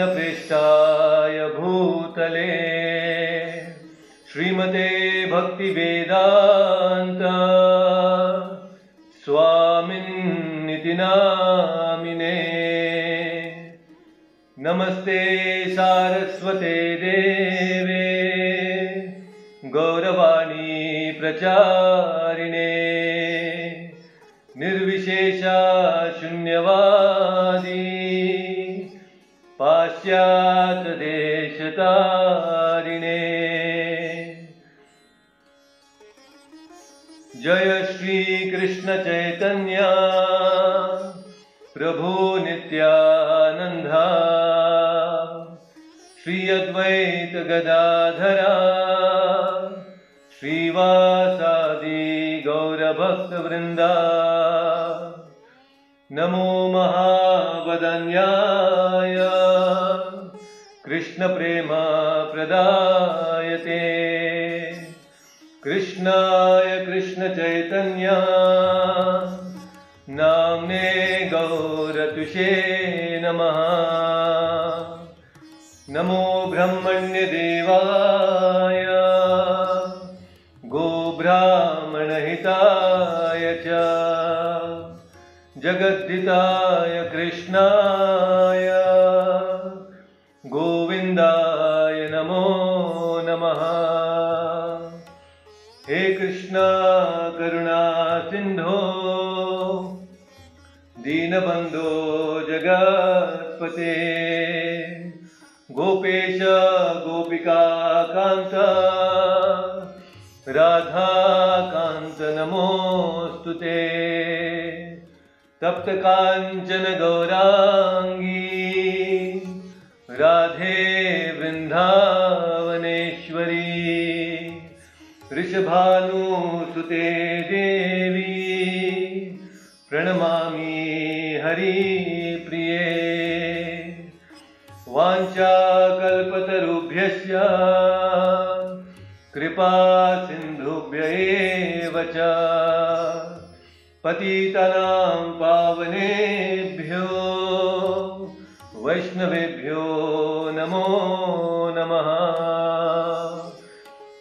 कृष्णप्रेष्ठाय भूतले। श्रीमते भक्तिवेदान्त। स्वामिन्निति नामिने नमस्ते सारस्वते देवे। गौरवाणी प्रचारिणे। निर्विशेषा शून्यवादी पाश्चात्यदेशतारिणे जय श्रीकृष्ण चैतन्य प्रभु नित्यानन्दा श्री अद्वैत गदाधरा श्रीवासादि गौरभक्तवृन्दा नमो महावदन्याय कृष्णप्रेमा प्रदायते। कृष्णाय कृष्णचैतन्य नाम्ने गौरतुषे नमः। नमो ब्रह्मण्यदेवाय। गोब्राह्मणहिताय च। जगद्धिताय कृष्णाय। जगत्पते गोपेश गोपिका कान्त राधाकान्त नमोऽस्तु ते। तप्तकाञ्चन गौराङ्गी राधे वृन्दावनेश्वरी। वृषभानुसुते देवी। प्रणमामि हरिप्रिये वाञ्छाकल्पतरुभ्यश्च कृपा सिन्धुभ्य एव च। पतितनां पावनेभ्यो। वैष्णवेभ्यो नमो नमः।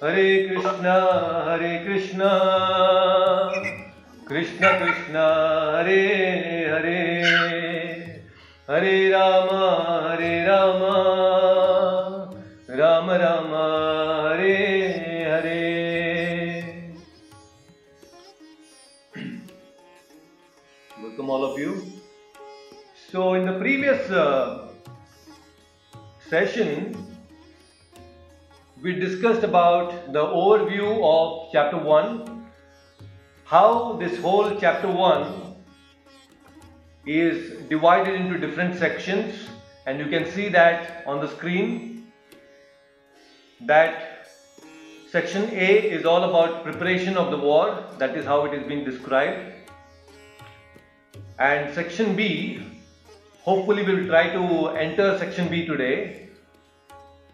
हरे कृष्ण हरे कृष्ण। कृष्ण कृष्ण, हरे uh, session, we discussed about the overview of chapter 1, how this whole chapter 1 is divided into different sections, and you can see that on the screen that section A is all about preparation of the war, that is how it is being described. And section B, hopefully we will try to enter section B today.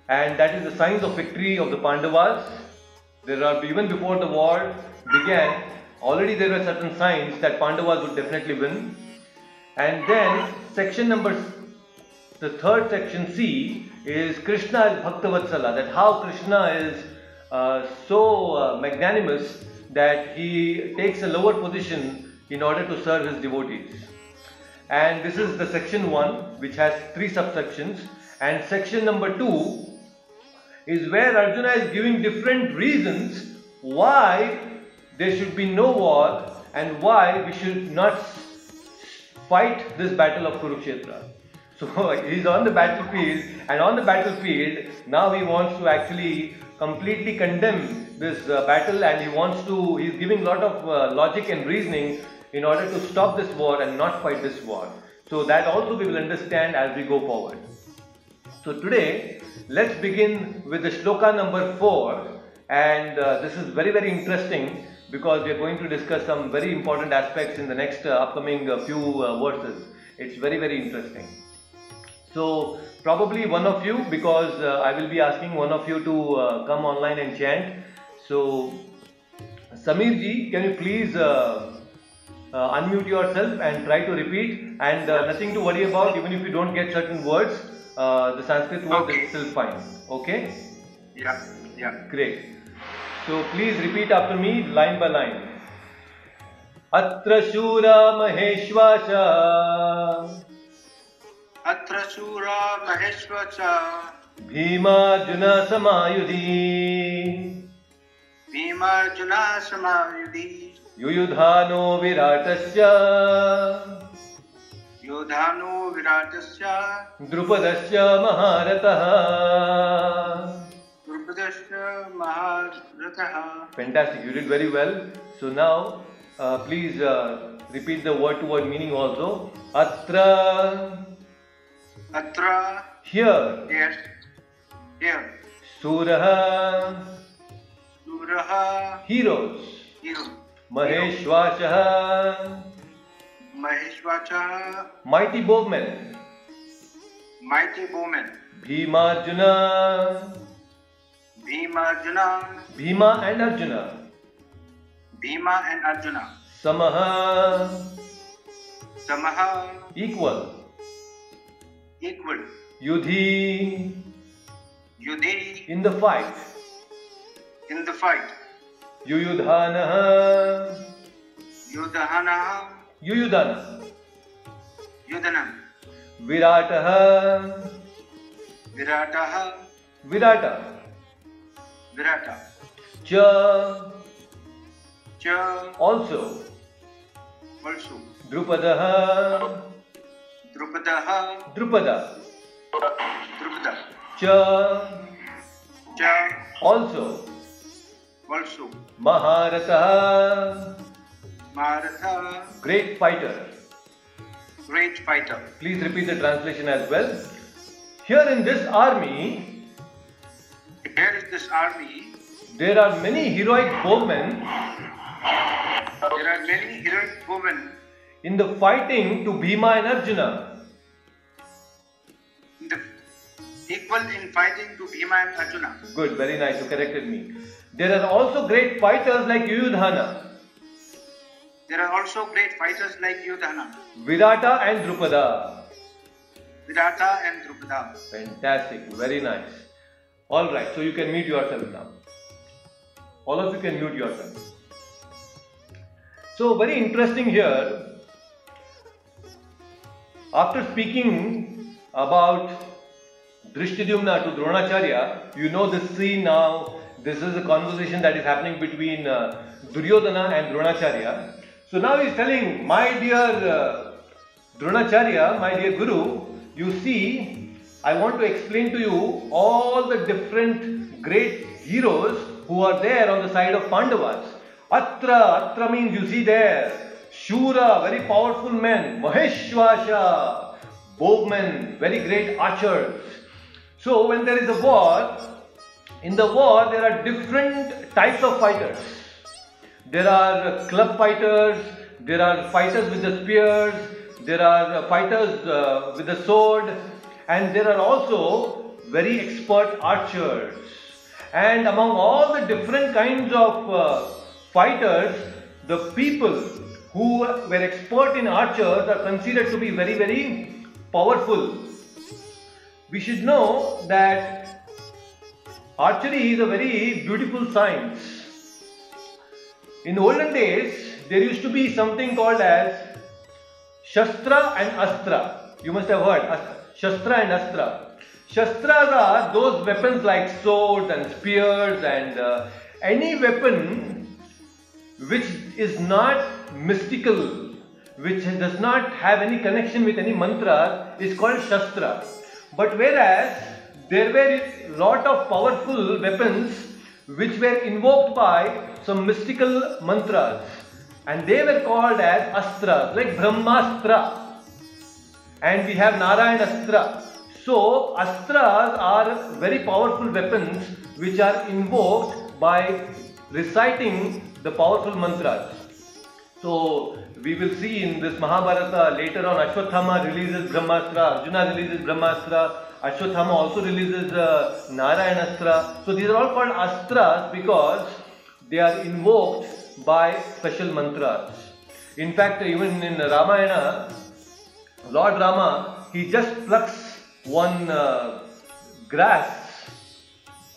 And that is the signs of victory of the Pandavas. There are, even before the war began, already there were certain signs that Pandavas would definitely win. And then section number, the third section C is Krishna as Bhaktavatsala, that how Krishna is uh, so uh, magnanimous that he takes a lower position in order to serve his devotees. And this is the section 1 which has three subsections and section number 2 is where Arjuna is giving different reasons why there should be no war and why we should not fight this battle of Kurukshetra. So he's on the battlefield and on the battlefield now he wants to actually completely condemn this uh, battle and he wants to he's giving a lot of uh, logic and reasoning in order to stop this war and not fight this war. So that also we will understand as we go forward. So today let's begin with the shloka number 4 and uh, this is very very interesting because we are going to discuss some very important aspects in the next uh, upcoming uh, few uh, verses. It's very very interesting. So probably one of you because uh, I will be asking one of you to uh, come online and chant. So Samir ji, can you please unmute yourself and try to repeat and uh, nothing to worry about even if you don't get certain words uh, the Sanskrit word Okay. is still fine. Okay? Yeah, yeah. Great. So please repeat after me line by line. अत्र शूरा महेश्वास अत्र शूरा महेश्वर च भीमार्जुन समायुधि भीमार्जुना समायुधि युयुधानो विराटस्य योधानो विराटस्य द्रुपदस्य महारथः द्रुपदस्य महारथः Fantastic, you did very well. So now, uh, please uh, repeat the word to word meaning also. Atra, अत्र here, yes here Surah, सूरः heroes. hero महेश्वाच। महेश्वाच। Mighty bowmen. Mighty bowmen. Bhimarjun. Bhimarjun. Bhima and Arjuna. Bhima and Arjuna. समह। समह। इक्वल इक्वल युधि। युधि। In the fight in the fight Yuyudhana. युदहनः Yuyudhana. युदनं विराटः। विराटः। विराट। विराट। च। च। आल्सो आल्सो द्रुपदः। द्रुपदः। द्रुपद। द्रुपद। च। च। Also also Maharatha. Maharatha. Great fighter. Great fighter. Please repeat the translation as well. Here in this army. Here in this army. There are many heroic bowmen. There are many heroic women. In the fighting to Bhima and Arjuna. In the, equal in fighting to Bhima and Arjuna. Good, very nice. You corrected me. There are also great fighters like Yuyudhana, there are also great fighters like Yudhana Virata and Drupada. Virata and Drupada Fantastic, very nice. All right, so you can mute yourself now. All of you can mute yourself. So, very interesting here. After speaking about Dhrishtadyumna to Dronacharya, you know this scene now. This is a conversation that is happening between uh, Duryodhana and Dronacharya. So now he is telling, my dear uh, Dronacharya, my dear Guru, you see, I want to explain to you all the different great heroes who are there on the side of Pandavas. Atra, Atra means you see there. Shura, very powerful men. Maheshwasha, bowmen, very great archers. So when there is a war, in the war there are different types of fighters. There are club fighters, there are fighters with the spears, there are fighters uh, with the sword, and there are also very expert archers. And among all the different kinds of uh, fighters, the people who were expert in archers are considered to be very, very powerful. We should know that archery is a very beautiful science. In olden days, there used to be something called as Shastra and Astra. You must have heard Astra- Shastra and Astra. Shastras are those weapons like swords and spears and uh, any weapon which is not mystical, which does not have any connection with any mantra, is called Shastra. But whereas there were lot of powerful weapons which were invoked by some mystical mantras. And they were called as astras like brahmastra. And we have narayanastra so astras are very powerful weapons which are invoked by reciting the powerful mantras. So we will see in this Mahabharata later on Ashwatthama releases Brahmastra, Arjuna releases Brahmastra, Ashwatthama also releases uh, Narayanastra. So these are all called astras because they are invoked by special mantras. In fact, even in Ramayana, Lord Rama, he just plucks one uh, grass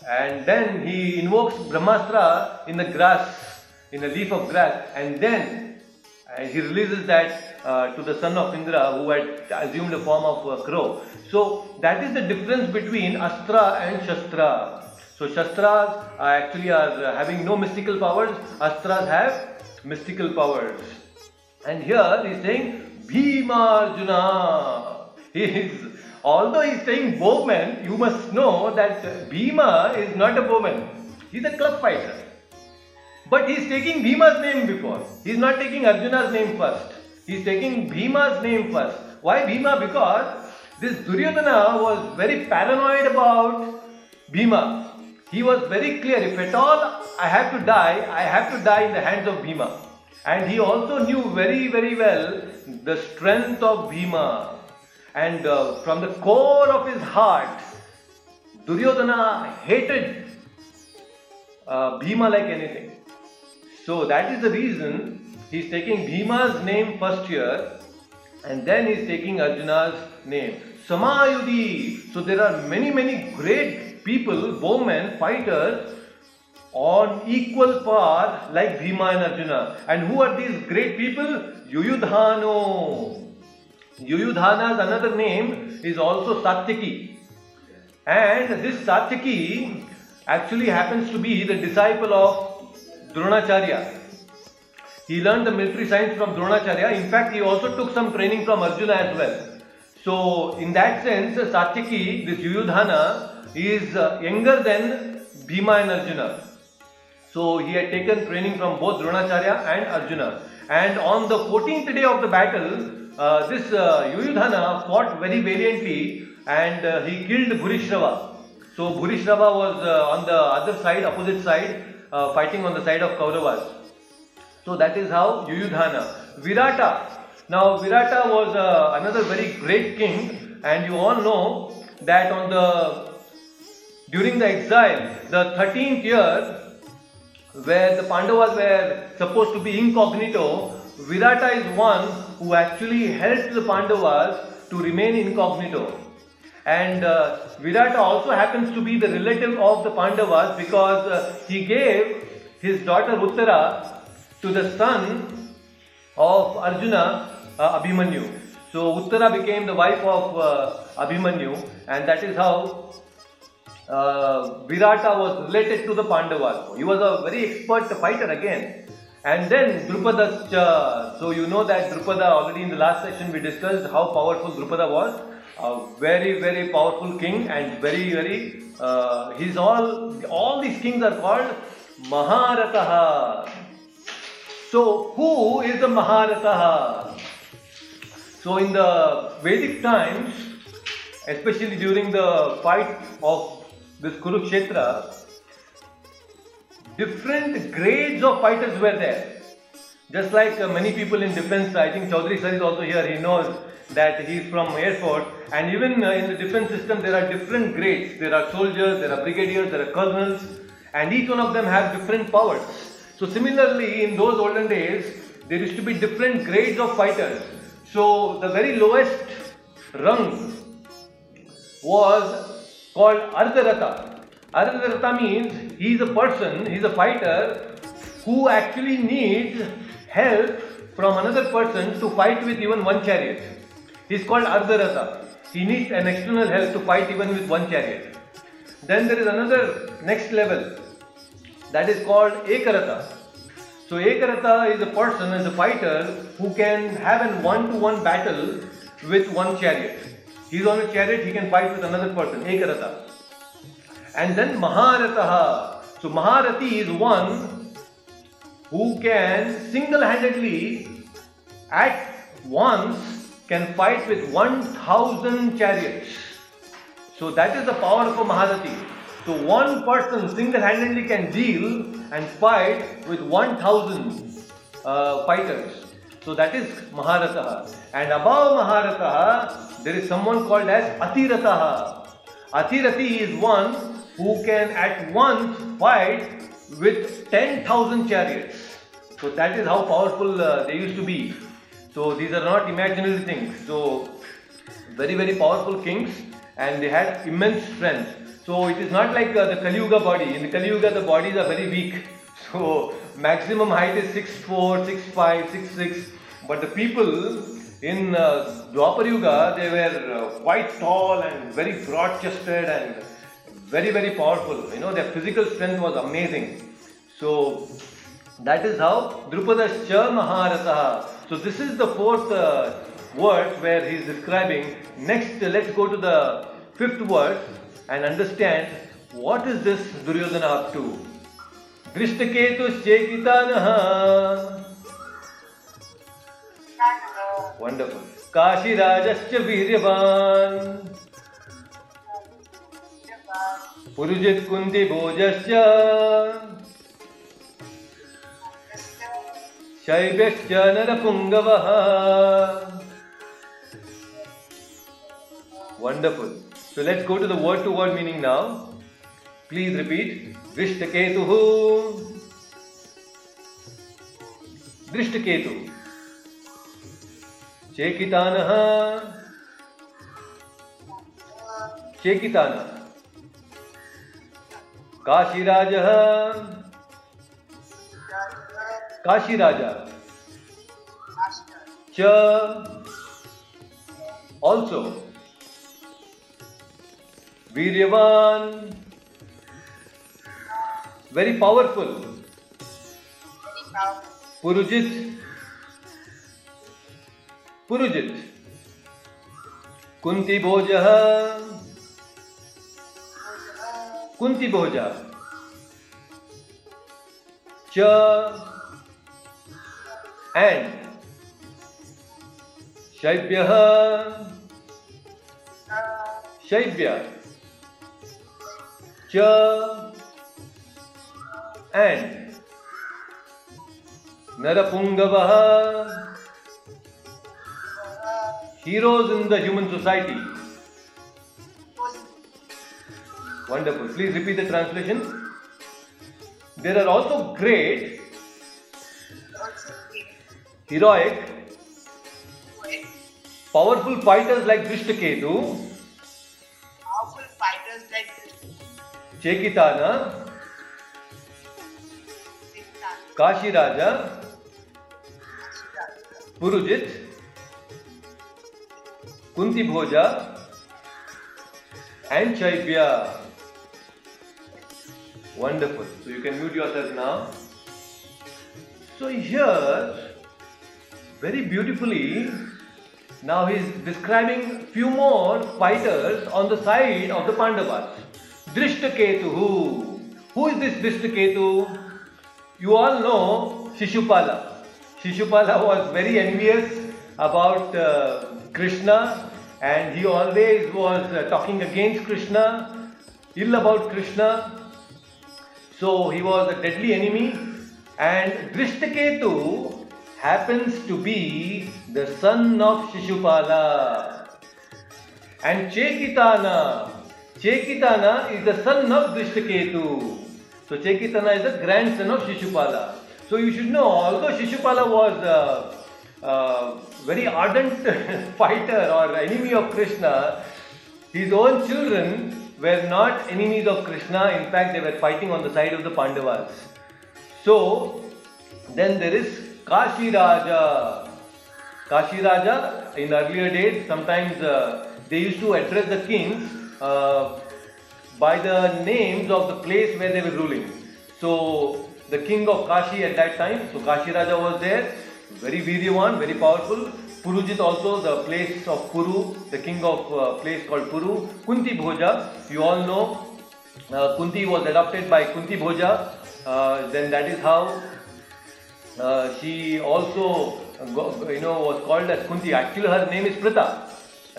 and then he invokes Brahmastra in the grass, in a leaf of grass, and then uh, he releases that uh, to the son of Indra who had assumed the form of a crow. So that is the difference between Astra and Shastra. So Shastras actually are having no mystical powers, Astras have mystical powers. And here he is saying Bhima Arjuna. He is although he is saying bowman, you must know that Bhima is not a bowman. He is a club fighter. But he is taking Bhima's name before. He is not taking Arjuna's name first. He is taking Bhima's name first. Why Bhima? Because this Duryodhana was very paranoid about Bhima. He was very clear, if at all I have to die, I have to die in the hands of Bhima. And he also knew very, very well the strength of Bhima. And uh, from the core of his heart, Duryodhana hated uh, Bhima like anything. So that is the reason he is taking Bhima's name first here and then he is taking Arjuna's name. Samayudhi. So there are many, many great people, bowmen, fighters on equal par like Bhima and Arjuna. And who are these great people? Yuyudhano. Yuyudhana's another name is also Satyaki. And this Satyaki actually happens to be the disciple of Dronacharya. He learned the military science from Dronacharya. In fact, he also took some training from Arjuna as well. So, in that sense, Satyaki, this Yuyudhana, is uh, younger than Bhima and Arjuna. So, he had taken training from both Dronacharya and Arjuna. And on the 14th day of the battle, uh, this uh, Yuyudhana fought very valiantly and uh, he killed Bhurishrava. So Bhurishrava was uh, on the other side, opposite side, uh, fighting on the side of Kauravas. So that is how Yuyudhana. Virata. Now Virata was uh, another very great king and you all know that on the during the exile, the 13th year where the Pandavas were supposed to be incognito, Virata is one who actually helped the Pandavas to remain incognito. And uh, Virata also happens to be the relative of the Pandavas because uh, he gave his daughter Uttara to the son of Arjuna, uh, Abhimanyu. So Uttara became the wife of uh, Abhimanyu, and that is how uh, Virata was related to the Pandavas. He was a very expert fighter again. And then Drupada, so you know that Drupada already in the last session we discussed how powerful Drupada was. A very very powerful king and very very uh, he's all all these kings are called Maharataha. So who is the Maharataha? So in the Vedic times, especially during the fight of this Kurukshetra, different grades of fighters were there. Just like uh, many people in defense, I think Chaudhary sir is also here, he knows that he is from Air Force and even uh, in the defense system there are different grades. There are soldiers, there are brigadiers, there are colonels and each one of them have different powers. So similarly in those olden days there used to be different grades of fighters. So the very lowest rung was called Ardharata. Ardharata means he is a person, he is a fighter who actually needs help from another person to fight with even one chariot. He is called Ardharata. He needs an external help to fight even with one chariot. Then there is another next level that is called Ekarata. So Ekarata is a person, is a fighter who can have an one-to-one battle with one chariot. He is on a chariot, he can fight with another person, Ekarata. And then Maharataha. So Maharati is one who can single-handedly at once can fight with 1000 chariots. So that is the power of a Maharati. So one person single-handedly can deal and fight with 1000 uh, fighters. So that is Maharataha. And above Maharataha, there is someone called as Atirataha. Atirati is one who can at once fight with 10,000 chariots. So that is how powerful uh, they used to be. So these are not imaginary things. So very very powerful kings and they had immense strength. So it is not like uh, the Kali Yuga body. In the Kali Yuga, the bodies are very weak. So maximum height is 6'4, 6'5, 6'6. But the people in uh, Dwapar Yuga, they were uh, quite tall and very broad chested and very, very powerful. You know, their physical strength was amazing. So that is how Drupadascha Maharataha. So this is the fourth uh, word where he is describing. Next, let's go to the fifth word and understand what is this Duryodhana up to. Drishtaketushchekitanah. Wonderful. Kashirajascha Viryavan. Purujit Kunti Bhojascha. शैव्यश्च नरपुङ्गवः Wonderful. So let's go to the word to word meaning now. Please repeat. Drishtaketuhu. Drishtaketu. Chekitanah. Chekitana. Kashirajah. Kashi raja च also वीर्यवान very powerful Purujit Purujit Kunti भोज कुंती भोज च and Shaibya Shaibya च and नरपुङ्गवः heroes in the human society wonderful please repeat the translation there are also great heroic, powerful fighters like Drishtaketu, powerful fighters like Kashi Raja, Purujit, Kunti Bhoja, and Chaibya. Wonderful. So you can mute yourself now. So here, very beautifully, now he is describing few more fighters on the side of the Pandavas. Drishtaketu. Who is this Drishtaketu? You all know Shishupala. Shishupala was very envious about uh, Krishna and he always was uh, talking against Krishna, ill about Krishna. So he was a deadly enemy and Drishtaketu happens to be the son of Shishupala. And Chekitana, Chekitana is the son of Drishtaketu. So Chekitana is the grandson of Shishupala. So you should know, although Shishupala was a, a very ardent fighter or enemy of Krishna, his own children were not enemies of Krishna. In fact, they were fighting on the side of the Pandavas. So then there is Kashi Raja. Kashi Raja in earlier days, sometimes uh, they used to address the kings uh, by the names of the place where they were ruling. So the king of Kashi at that time, so Kashi Raja was there, very Viryavan, very powerful. Purujit also, the place of Puru, the king of uh, place called Puru. Kunti Bhoja, you all know, uh, Kunti was adopted by Kunti Bhoja. Uh, then that is how uh, she also, you know, was called as Kunti. Actually, her name is Pritha.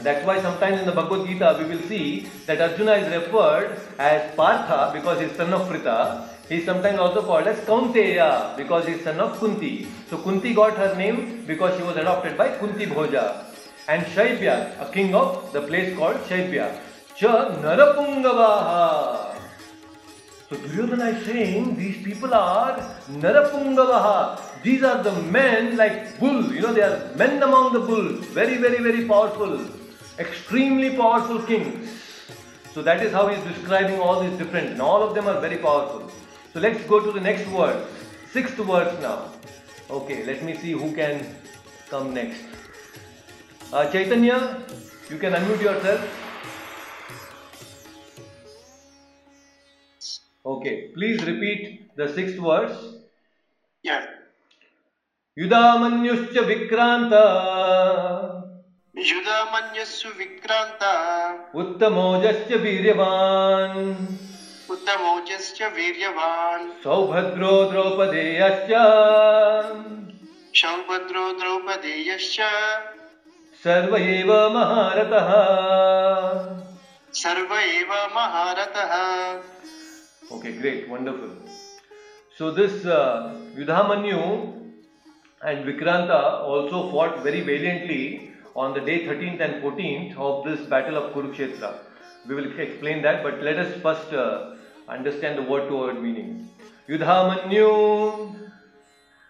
That's why sometimes in the Bhagavad Gita we will see that Arjuna is referred as Partha because he is son of Pritha. He is sometimes also called as Kaunteya because he is son of Kunti. So Kunti got her name because she was adopted by Kunti Bhoja. And Shaibya, a king of the place called Shaibya. Cha Narapungavaha. So Duryodhana is saying these people are Narapungavaha. These are the men like bull, you know, they are men among the bulls, very, very, very powerful, extremely powerful kings. So that is how he is describing all these different, and all of them are very powerful. So let's go to the next word, sixth verse now. Okay, let me see who can come next. Uh, Chaitanya, you can unmute yourself. Okay, please repeat the sixth verse. Yeah. युधामन्युश्च विक्रान्त युधामन्यस्सु विक्रान्त। उत्तमोजश्च वीर्यवान्। उत्तमौजश्च वीर्यवान्। सौभद्रो द्रौपदेयश्च। सौभद्रो द्रौपदेयश्च। सर्व एव महारथः सर्व एव महारथः Okay, great, wonderful. So this uh, Yudhamanyu and Vikranta also fought very valiantly on the day 13th and 14th of this Battle of Kurukshetra. We will explain that, but let us first uh, understand the word to word meaning. Yudhamanyu.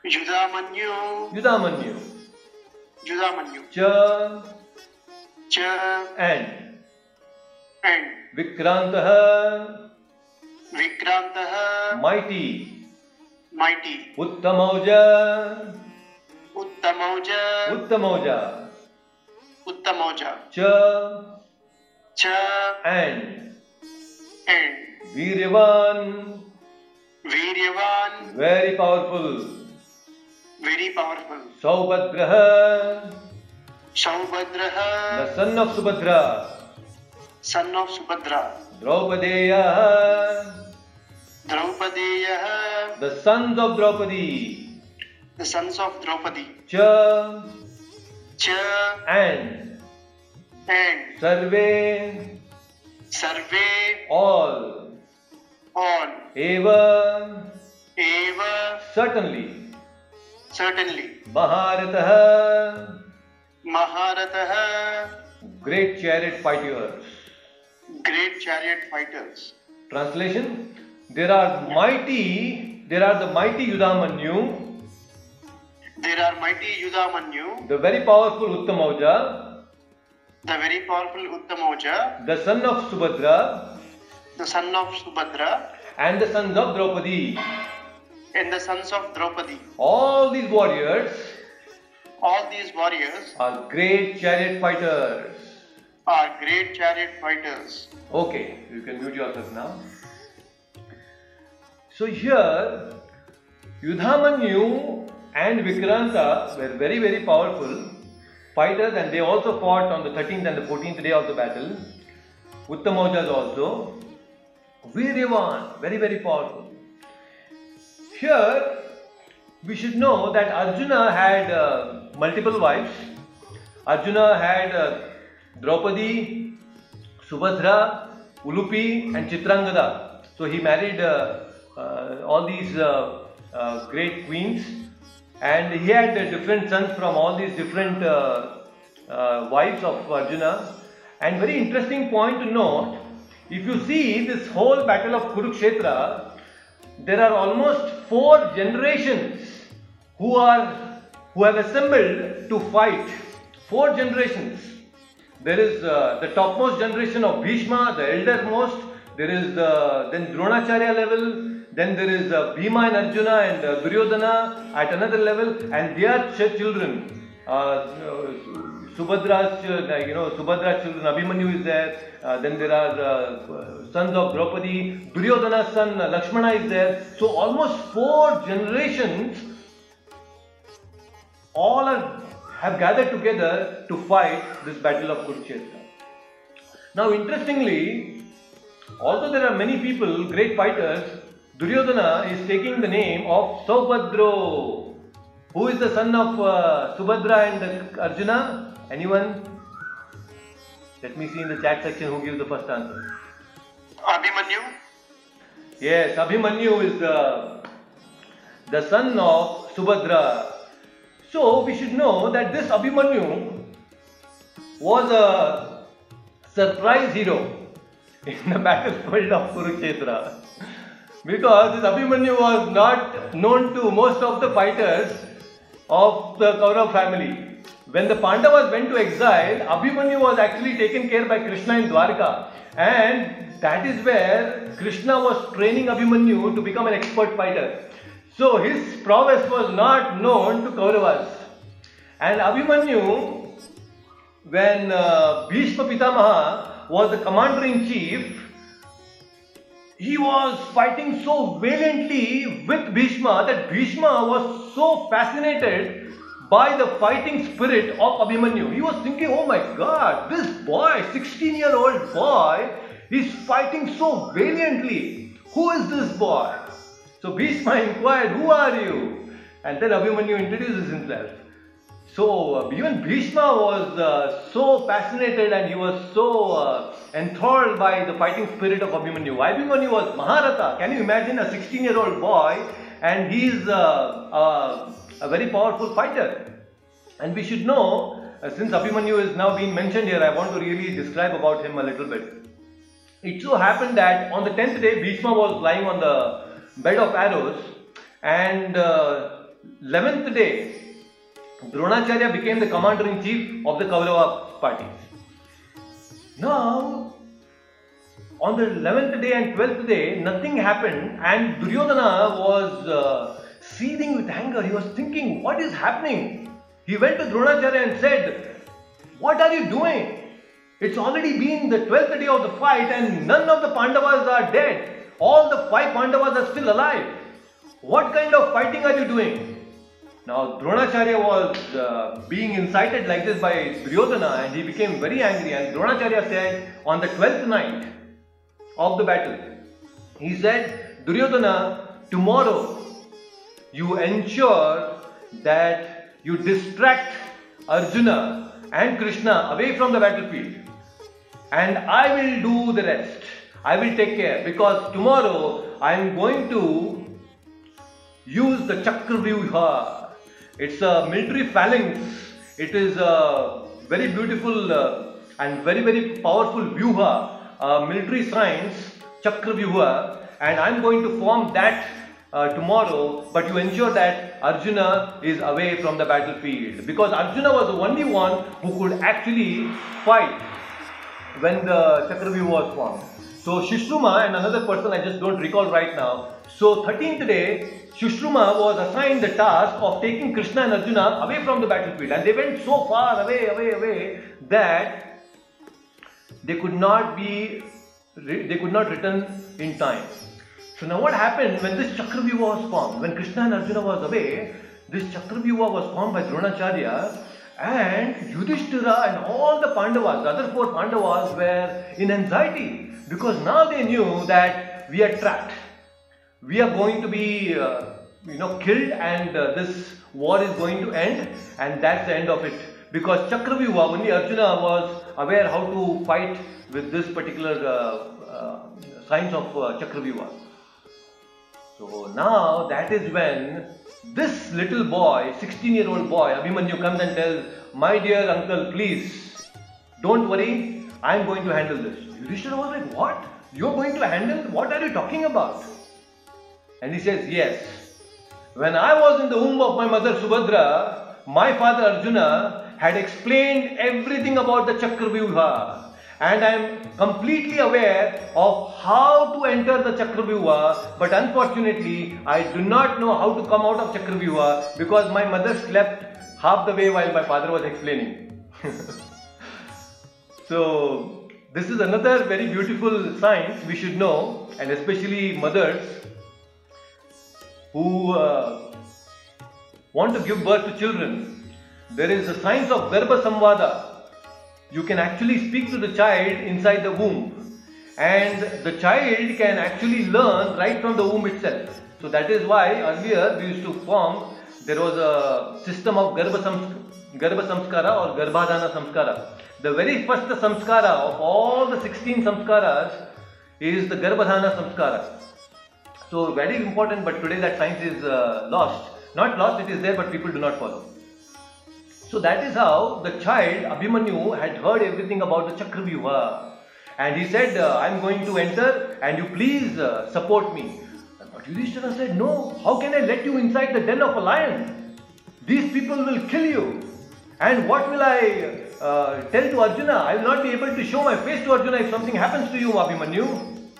Yudhamanyu. Yudhamanyu. Yudhamanyu. Cha. Cha. And. And. Vikrantaha. Vikrantaha. Mighty. Mighty. Uttamauja. Uttamauja. Uttamauja. उत्तम औजा च च and and वीर्यवान। वीर्यवान। Very powerful very powerful सौभद्रः। सौभद्रः। Son of Subhadra. Son of Subhadra. Draupadeya. Draupadeya. The sons of Draupadi. The sons of Draupadi. च and and Sarve, survey all. all Eva, एव certainly. certainly Maharatah, महारथः great chariot fighters. great chariot fighters Translation There are mighty, there are the mighty Yudhamanyu, there are mighty Yudhamanyu the very powerful Uttamauja, the very powerful Uttamauja the son of Subhadra, the son of Subhadra. And the sons of Draupadi. and the sons of Draupadi. All these warriors all these warriors are great chariot fighters. are great chariot fighters. Okay, you can mute yourself now. So here, Yudhamanyu and Vikranta were very very powerful fighters and they also fought on the 13th and the 14th day of the battle. Uttamojas also. Viryavan, very very powerful. Here, we should know that Arjuna had uh, multiple wives. Arjuna had uh, Draupadi, Subhadra, Ulupi, and Chitrangada. So he married uh, uh, all these uh, uh, great queens, and he had uh, different sons from all these different uh, uh, wives of Arjuna. And very interesting point to note: if you see this whole battle of Kurukshetra, there are almost four generations who are who have assembled to fight. Four generations. There is uh, the topmost generation of Bhishma, the eldermost. There is the then Dronacharya level. Then there is uh, Bhima and Arjuna and uh, Duryodhana at another level, and their ch- children. Uh, Subhadra's, uh, you know, Subhadra's children, Abhimanyu is there. Uh, then there are uh, sons of Draupadi. Duryodhana's son uh, Lakshmana is there. So almost four generations all are, have gathered together to fight this battle of Kurukshetra. Now, interestingly, although there are many people, great fighters, Duryodhana is taking the name of Saubhadro. Who is the son of uh, Subhadra and Arjuna? Anyone? Let me see in the chat section who gives the first answer. Abhimanyu Yes, Abhimanyu is the, the son of Subhadra. So we should know that this Abhimanyu was a surprise hero in the battlefield of Kurukshetra. Because this Abhimanyu was not known to most of the fighters of the Kaurav family. when the Pandavas went to exile, Abhimanyu was actually taken care by Krishna in Dwarka. And that is where Krishna was training Abhimanyu to become an expert fighter. So his prowess was not known to Kauravas. And Abhimanyu, when uh, Bhishma Pitamaha was the commander in chief, he was fighting so valiantly with Bhishma that Bhishma was so fascinated by the fighting spirit of Abhimanyu. He was thinking, oh my god, this boy, 16 year old boy, is fighting so valiantly. Who is this boy? So Bhishma inquired, Who are you? And then Abhimanyu introduces himself. So uh, even Bhishma was uh, so fascinated and he was so uh, enthralled by the fighting spirit of Abhimanyu. Abhimanyu was Maharatha. Can you imagine a 16 year old boy and he's uh, uh, a very powerful fighter? And we should know, uh, since Abhimanyu is now being mentioned here, I want to really describe about him a little bit. It so happened that on the 10th day, Bhishma was lying on the bed of arrows, and 11th day, Dronacharya became the commander in chief of the Kaurava party. Now, on the 11th day and 12th day, nothing happened, and Duryodhana was uh, seething with anger. He was thinking, What is happening? He went to Dronacharya and said, What are you doing? It's already been the 12th day of the fight, and none of the Pandavas are dead. All the five Pandavas are still alive. What kind of fighting are you doing? Now, Dronacharya was uh, being incited like this by Duryodhana and he became very angry. And Dronacharya said on the 12th night of the battle, he said, Duryodhana, tomorrow you ensure that you distract Arjuna and Krishna away from the battlefield. And I will do the rest. I will take care because tomorrow I am going to use the Chakravyuha it's a military phalanx. It is a very beautiful uh, and very very powerful vyuha, uh, military science, chakra vyuha, and I'm going to form that uh, tomorrow. But you ensure that Arjuna is away from the battlefield because Arjuna was the only one who could actually fight when the Chakravyuha was formed. So Susharma and another person I just don't recall right now. So 13th day, Susharma was assigned the task of taking Krishna and Arjuna away from the battlefield. And they went so far away, away, away that they could not be, they could not return in time. So now what happened when this Chakravyuha was formed? When Krishna and Arjuna was away, this Chakravyuha was formed by Dronacharya and Yudhishthira and all the Pandavas, the other four Pandavas were in anxiety because now they knew that we are trapped we are going to be uh, you know killed and uh, this war is going to end and that's the end of it because Chakravyuha only Arjuna was aware how to fight with this particular uh, uh science of uh, Chakravyuha. So now that is when this little boy, 16 year old boy, Abhimanyu comes and tells, My dear uncle, please don't worry, I am going to handle this. Yudhishthira was like, What? You're going to handle? What are you talking about? And he says, Yes. When I was in the womb of my mother Subhadra, my father Arjuna had explained everything about the Chakravyuha. And I am completely aware of how to enter the Chakravyuha, but unfortunately, I do not know how to come out of Chakravyuha because my mother slept half the way while my father was explaining. so, this is another very beautiful science we should know, and especially mothers who uh, want to give birth to children, there is a science of Garbha Samvada. You can actually speak to the child inside the womb, and the child can actually learn right from the womb itself. So that is why earlier we used to form, there was a system of Garbha, Garbha Samskara or Garbhadana Samskara. The very first samskara of all the 16 samskaras is the Garbhadana Samskara. So very important, but today that science is uh, lost. Not lost, it is there, but people do not follow. So that is how the child Abhimanyu had heard everything about the Chakravyuha. And he said, uh, I am going to enter and you please uh, support me. But Yudhishthira said, No, how can I let you inside the den of a lion? These people will kill you. And what will I uh, tell to Arjuna? I will not be able to show my face to Arjuna if something happens to you, Abhimanyu.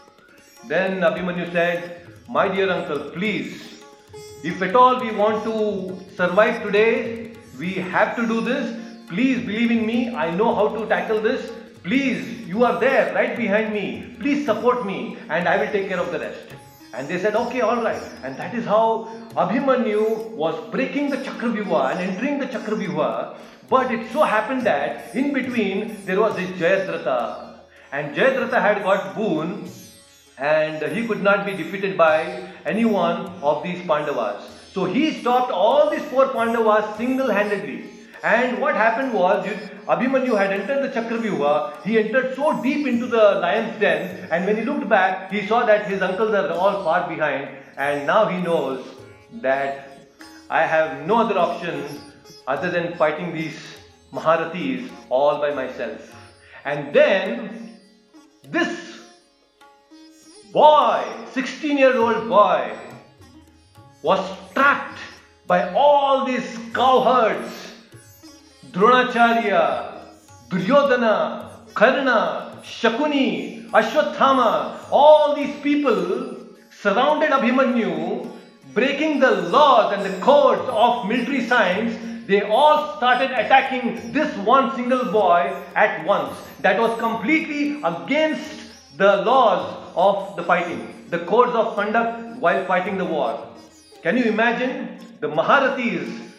Then Abhimanyu said, My dear uncle, please, if at all we want to survive today, we have to do this. Please believe in me. I know how to tackle this. Please, you are there right behind me. Please support me and I will take care of the rest. And they said, okay, all right. And that is how Abhimanyu was breaking the Chakravyuha and entering the Chakravyuha. But it so happened that in between there was this Jayadratha. And Jayadratha had got boon and he could not be defeated by any one of these Pandavas. So he stopped all these four Pandavas single-handedly. And what happened was, Abhimanyu had entered the Chakravyuha, he entered so deep into the lion's den, and when he looked back, he saw that his uncles are all far behind, and now he knows that I have no other option other than fighting these Maharathis all by myself. And then, this boy, 16 year old boy, was trapped by all these cowherds Dronacharya, Duryodhana, Karna, Shakuni, Ashwathama, all these people surrounded Abhimanyu, breaking the laws and the codes of military science. They all started attacking this one single boy at once. That was completely against the laws of the fighting, the codes of conduct while fighting the war. Can you imagine? The Maharathis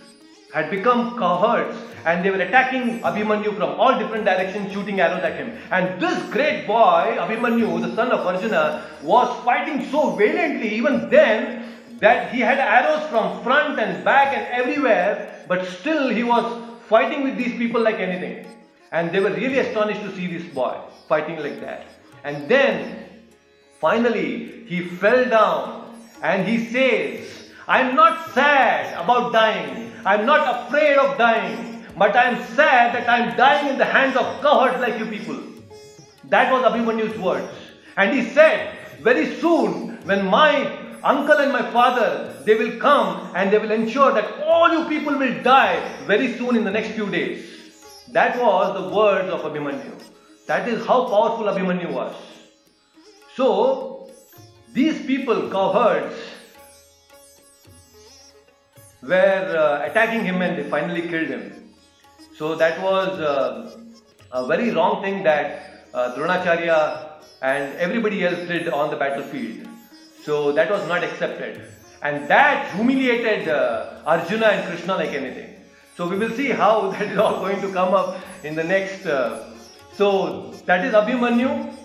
had become cohorts and they were attacking Abhimanyu from all different directions, shooting arrows at him. And this great boy, Abhimanyu, the son of Arjuna, was fighting so valiantly even then that he had arrows from front and back and everywhere, but still he was fighting with these people like anything. And they were really astonished to see this boy fighting like that. And then finally he fell down and he says, I'm not sad about dying. I'm not afraid of dying. But I'm sad that I'm dying in the hands of cowards like you people. That was Abhimanyu's words. And he said, very soon, when my uncle and my father, they will come and they will ensure that all you people will die very soon in the next few days. That was the words of Abhimanyu. That is how powerful Abhimanyu was. So, these people, cowherds, were uh, attacking him and they finally killed him. So that was uh, a very wrong thing that uh, Dronacharya and everybody else did on the battlefield. So that was not accepted. And that humiliated uh, Arjuna and Krishna like anything. So we will see how that is all going to come up in the next. Uh, so that is Abhimanyu.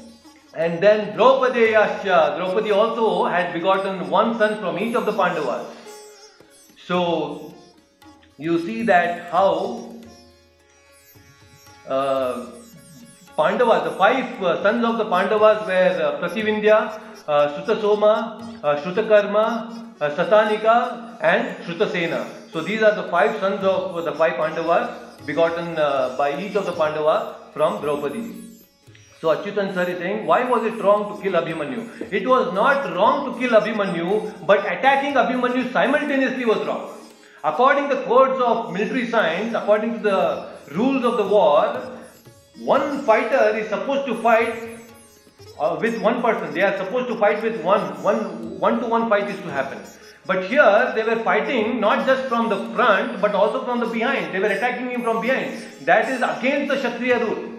And then Draupadi Yasya. Draupadi also had begotten one son from each of the Pandavas. So you see that how uh, Pandavas, the five uh, sons of the Pandavas were uh, Prativindya, uh, Sutasoma, uh, Shrutakarma, uh, Satanika and Shrutasena. So these are the five sons of the five Pandavas begotten uh, by each of the Pandava from Draupadi. So Achyutan sir is saying, why was it wrong to kill Abhimanyu? It was not wrong to kill Abhimanyu, but attacking Abhimanyu simultaneously was wrong. According to the codes of military science, according to the rules of the war, one fighter is supposed to fight uh, with one person. They are supposed to fight with one. One one to one fight is to happen. But here they were fighting not just from the front but also from the behind. They were attacking him from behind. That is against the Kshatriya rule.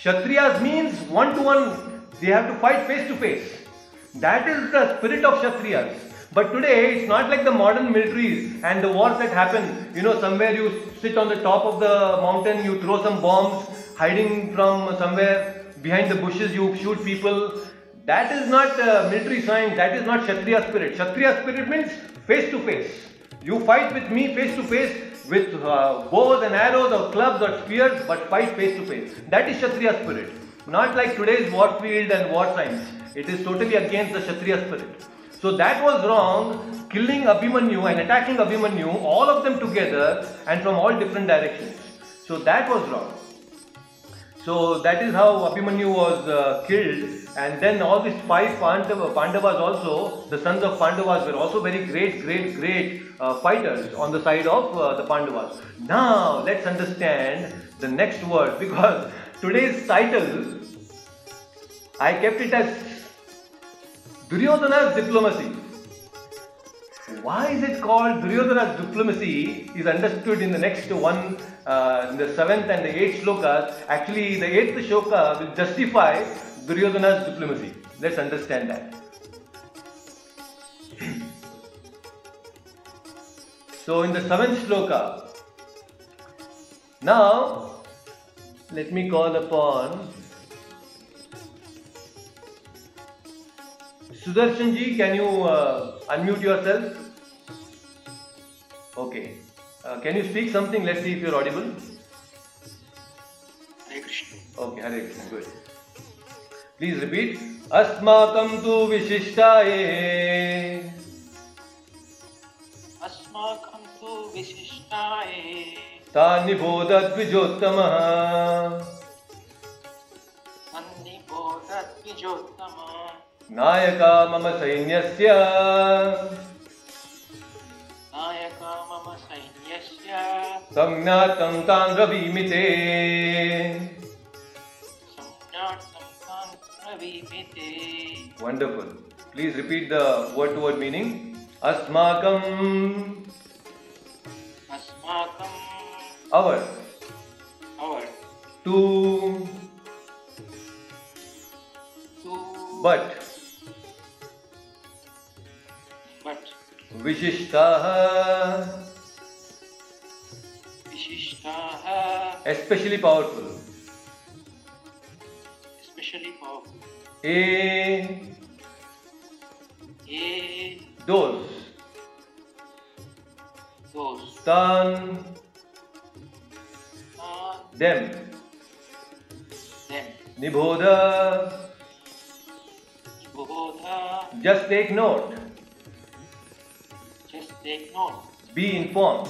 Kshatriyas means one to one. They have to fight face to face. That is the spirit of Kshatriyas. But today it's not like the modern militaries and the wars that happen. You know, somewhere you sit on the top of the mountain, you throw some bombs, hiding from somewhere behind the bushes, you shoot people. That is not uh, military science, that is not Kshatriya spirit. Kshatriya spirit means face to face. You fight with me face to face with uh, bows and arrows or clubs or spears, but fight face to face. That is Kshatriya spirit. Not like today's war field and war science. It is totally against the Kshatriya spirit. So that was wrong, killing Abhimanyu and attacking Abhimanyu, all of them together and from all different directions. So that was wrong. So that is how Abhimanyu was uh, killed, and then all these five Pandava, Pandavas also, the sons of Pandavas, were also very great, great, great uh, fighters on the side of uh, the Pandavas. Now let's understand the next word because today's title I kept it as Duryodhana's diplomacy. Why is it called Duryodhana's diplomacy is understood in the next one, uh, in the seventh and the eighth shlokas. Actually, the eighth shloka will justify Duryodhana's diplomacy. Let's understand that. so, in the seventh shloka, now let me call upon Sudarshan ji, can you uh, unmute yourself? Okay. Uh, can you speak something? Let's see if you're audible. Hare Krishna. Okay, Hare Krishna. Good. Please repeat. अस्माकं तु विशिष्टाये अस्माकं तु विशिष्टाय तान्निबोधद्विजोत्तमः सन्निबोधद्विजोत्तम नायका मम सैन्यस्य नायक मम सैन्यस्य संज्ञातं तान् ब्रवीमि ते Wonderful. Please repeat the word to word meaning. Asmakam, अस्माकं our, our to, तु but, Vishishtaha. Vishishtaha. Especially powerful. Especially powerful. A. A. Those. Those. Tan. Tan. Them. Nibodha. Nibodha. Just take note just take note be informed.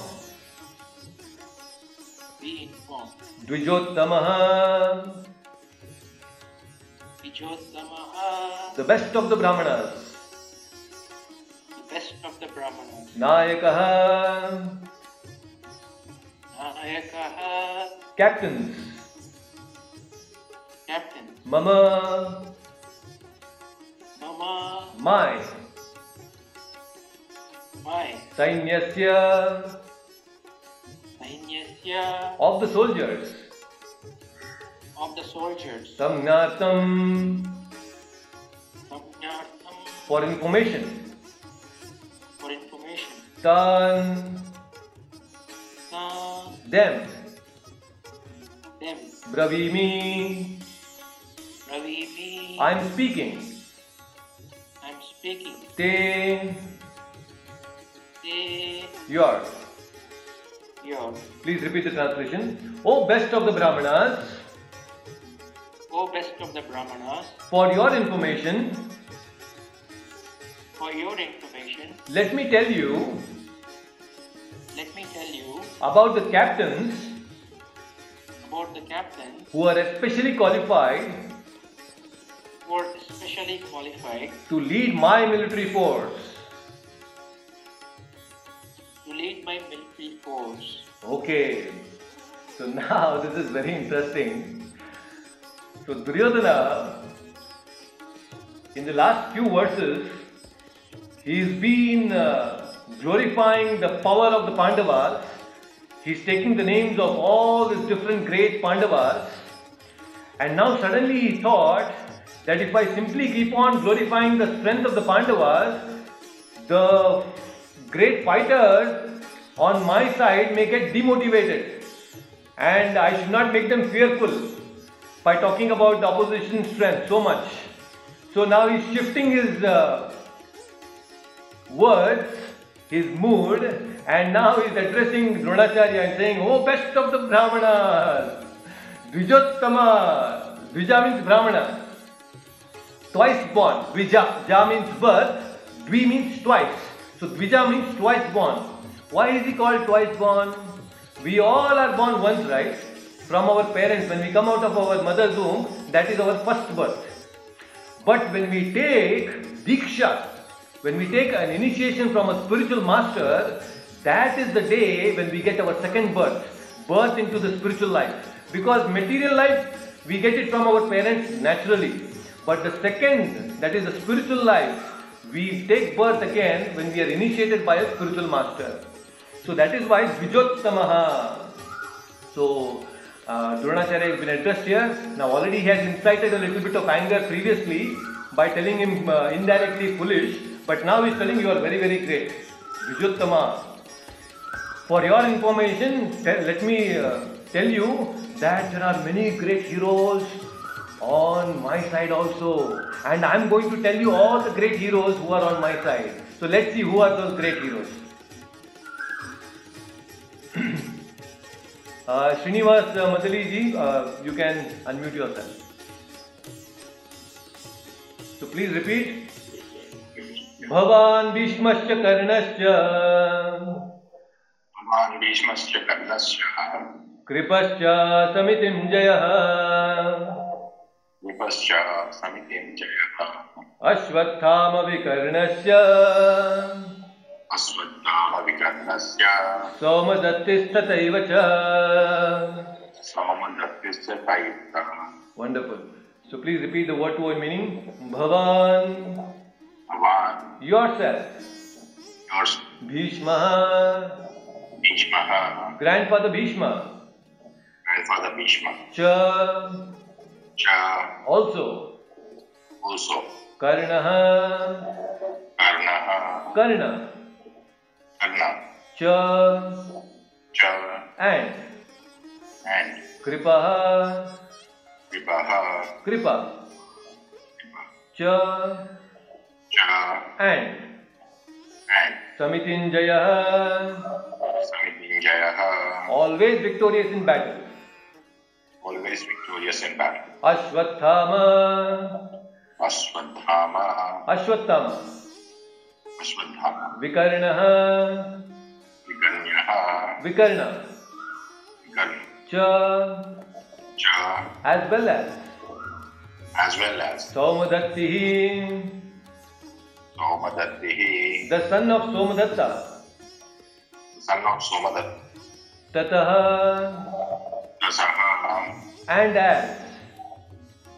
be informed. Dvijotamaha, Vijottamaha the best of the Brahmanas. the best of the Brahmanas. Nayakaha, Nayakaha captains. captain Mama, Mama. My Sainyasya, Sainyasya. Of the soldiers. of the soldiers. Samnatam, Samnyartham for information. for information. Tan, Sa them. them. Bravimi, Ravimi I am speaking. I'm speaking. Te, Yours. your Please repeat the translation. Oh, best of the Brahmanas, Oh, best of the Brahmanas for your information, for your information let me tell you let me tell you about the captains about the captains who are especially qualified who are especially qualified to lead my military force. To my military force. Okay, so now this is very interesting. So Duryodhana, in the last few verses, he's been uh, glorifying the power of the Pandavas. He's taking the names of all these different great Pandavas, and now suddenly he thought that if I simply keep on glorifying the strength of the Pandavas, the great fighters on my side may get demotivated and I should not make them fearful by talking about the opposition strength so much. So now he's shifting his uh, words, his mood, and now he's addressing Dronacharya and saying, Oh, best of the Brahmanas, Dvijottama, Dvija means Brahmana, twice born. Dvija, Ja means birth, Dvi means twice. So Dvija means twice born. Why is he called twice born? We all are born once, right? from our parents, when we come out of our mother's womb, that is our first birth. But when we take Diksha, when we take an initiation from a spiritual master, that is the day when we get our second birth, birth into the spiritual life. Because material life, we get it from our parents naturally. But the second, that is the spiritual life, we take birth again when we are initiated by a spiritual master. So that is why Dvijottamaha. So uh, Dronacharya has been addressed here. Now already he has incited a little bit of anger previously by telling him uh, indirectly foolish. But now he is telling you are very very great. Dvijottama. For your information, let me uh, tell you that there are many great heroes on my side also. And I am going to tell you all the great heroes who are on my side. So let's see who are those great heroes. Srinivas Machli ji you can unmute yourself तो please repeat भवान भीष्म कर्णश्च कृपश्च समितिं जयः अश्वत्थाम विकर्णस्य अश्वत्थामविकर्णस्य सोमदत्तिस्तथैव च सोमदत्तिश्च तैः Wonderful. So please repeat the word to word meaning. Bhavan, भवान् yourself. योर्स् Bhishma, भीष्मः grandfather Bhishma. grandfather Bhishma Cha, च also. also Karnaha, कर्णः Karna. कर्ण Cha, च and. and Kripaha, विपः Kripa. Cha, च and. and Samitinjaya, समितिञ्जयः always victorious in battle. always victorious in battle Ashwathama, अश्वत्थामः Ashwathama, अश्वत्थामः Vikarnaha, विकर्ण्यः Vikarna, विकर्ण Cha, च as well as as well as Somadatti, सोमदत्तिः the son of Somadatta, son of Somadatta Tataha, Tasah and as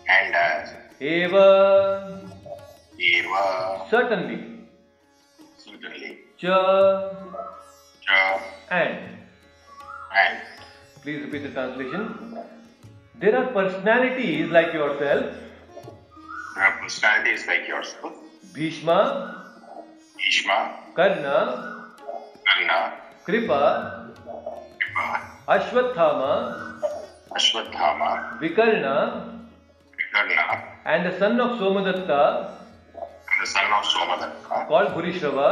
and as Eva, Eva certainly, Cha, Cha and. and Please repeat the translation. There are personalities like yourself, there are personalities like yourself. Bhishma, Bhishma, Karna, Karna, Kripa, Kripa, Ashwathama, Ashwatthama, Vikarna, Vikarna. And the son of Somadatta the son of called Bhurishrava,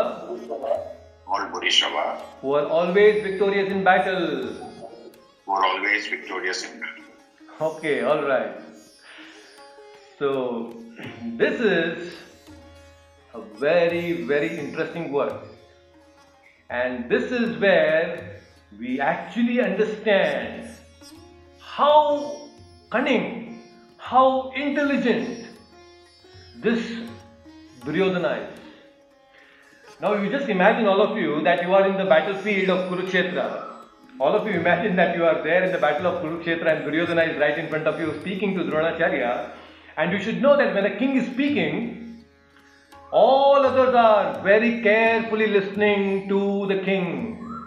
called Burishava who are always victorious in battle. who are always victorious in battle. Okay, alright. So, this is a very, very interesting work. And this is where we actually understand how cunning, how intelligent this Duryodhana. Now you just imagine all of you that you are in the battlefield of Kurukshetra. All of you imagine that you are there in the battle of Kurukshetra and Duryodhana is right in front of you speaking to Dronacharya. And you should know that when a king is speaking, all others are very carefully listening to the king.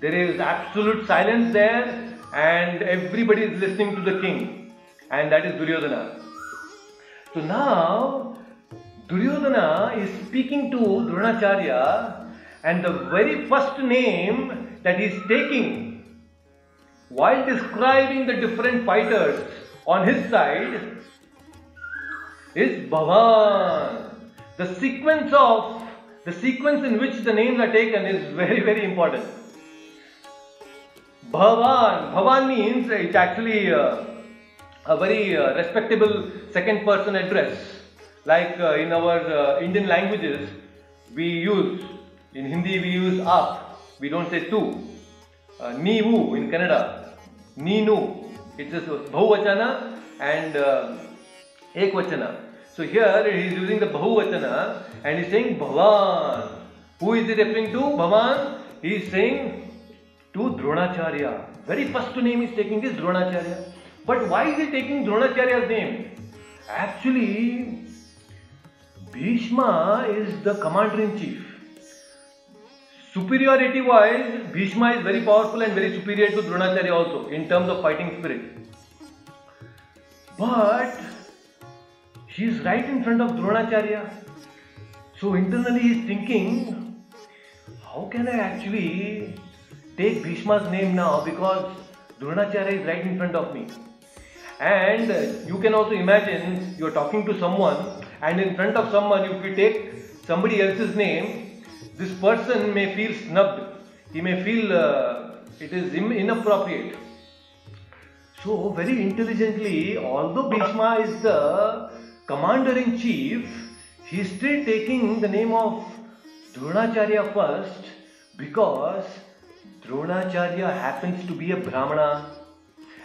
There is absolute silence there, and everybody is listening to the king, and that is Duryodhana. So now, Duryodhana is speaking to Dronacharya, and the very first name that he is taking while describing the different fighters on his side is Bhavan. The sequence of the sequence in which the names are taken is very very important. Bhavan. Bhavan means it's actually uh, a very uh, respectable second person address. Like uh, in our uh, Indian languages, we use, in Hindi we use aap, we don't say tu. Uh, in Kannada, Ninu. It's a Bahuvachana and uh, Ekvachana. So here he is using the Bahuvachana and he's saying Bhavan. Who is he referring to? Bhavan. He is saying to Dronacharya. Very first name is taking is Dronacharya. But why is he taking Dronacharya's name? Actually, Bhishma is the commander in chief. Superiority wise, Bhishma is very powerful and very superior to Dronacharya also in terms of fighting spirit. But he is right in front of Dronacharya. So internally he is thinking, how can I actually take Bhishma's name now because Dronacharya is right in front of me. And you can also imagine you are talking to someone and in front of someone if you take somebody else's name, this person may feel snubbed. He may feel uh, it is inappropriate. So very intelligently, although Bhishma is the commander in chief, he is still taking the name of Dronacharya first because Dronacharya happens to be a Brahmana.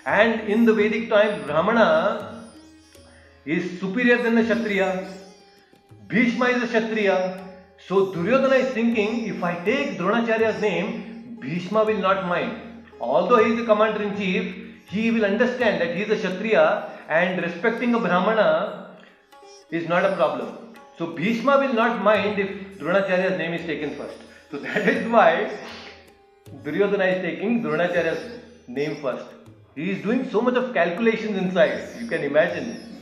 And in the Vedic times, Brahmana is superior than the Kshatriya. Bhishma is a Kshatriya. So Duryodhana is thinking, if I take Dronacharya's name, Bhishma will not mind. Although he is the commander in chief, he will understand that he is a Kshatriya and respecting a Brahmana is not a problem. So Bhishma will not mind if Dronacharya's name is taken first. So that is why Duryodhana is taking Dronacharya's name first. He is doing so much of calculations inside, you can imagine.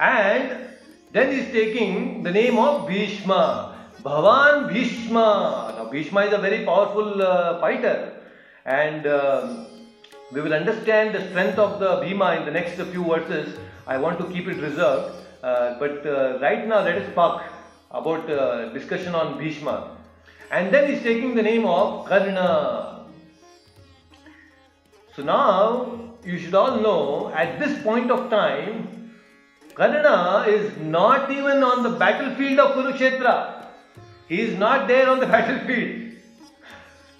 And then he is taking the name of Bhishma. Bhavan Bhishma. Now Bhishma is a very powerful uh, fighter. And uh, we will understand the strength of the Bhima in the next few verses. I want to keep it reserved. Uh, but uh, right now let us talk about uh, discussion on Bhishma. And then he's taking the name of Karna. So now you should all know at this point of time, Karna is not even on the battlefield of Kurukshetra. He is not there on the battlefield.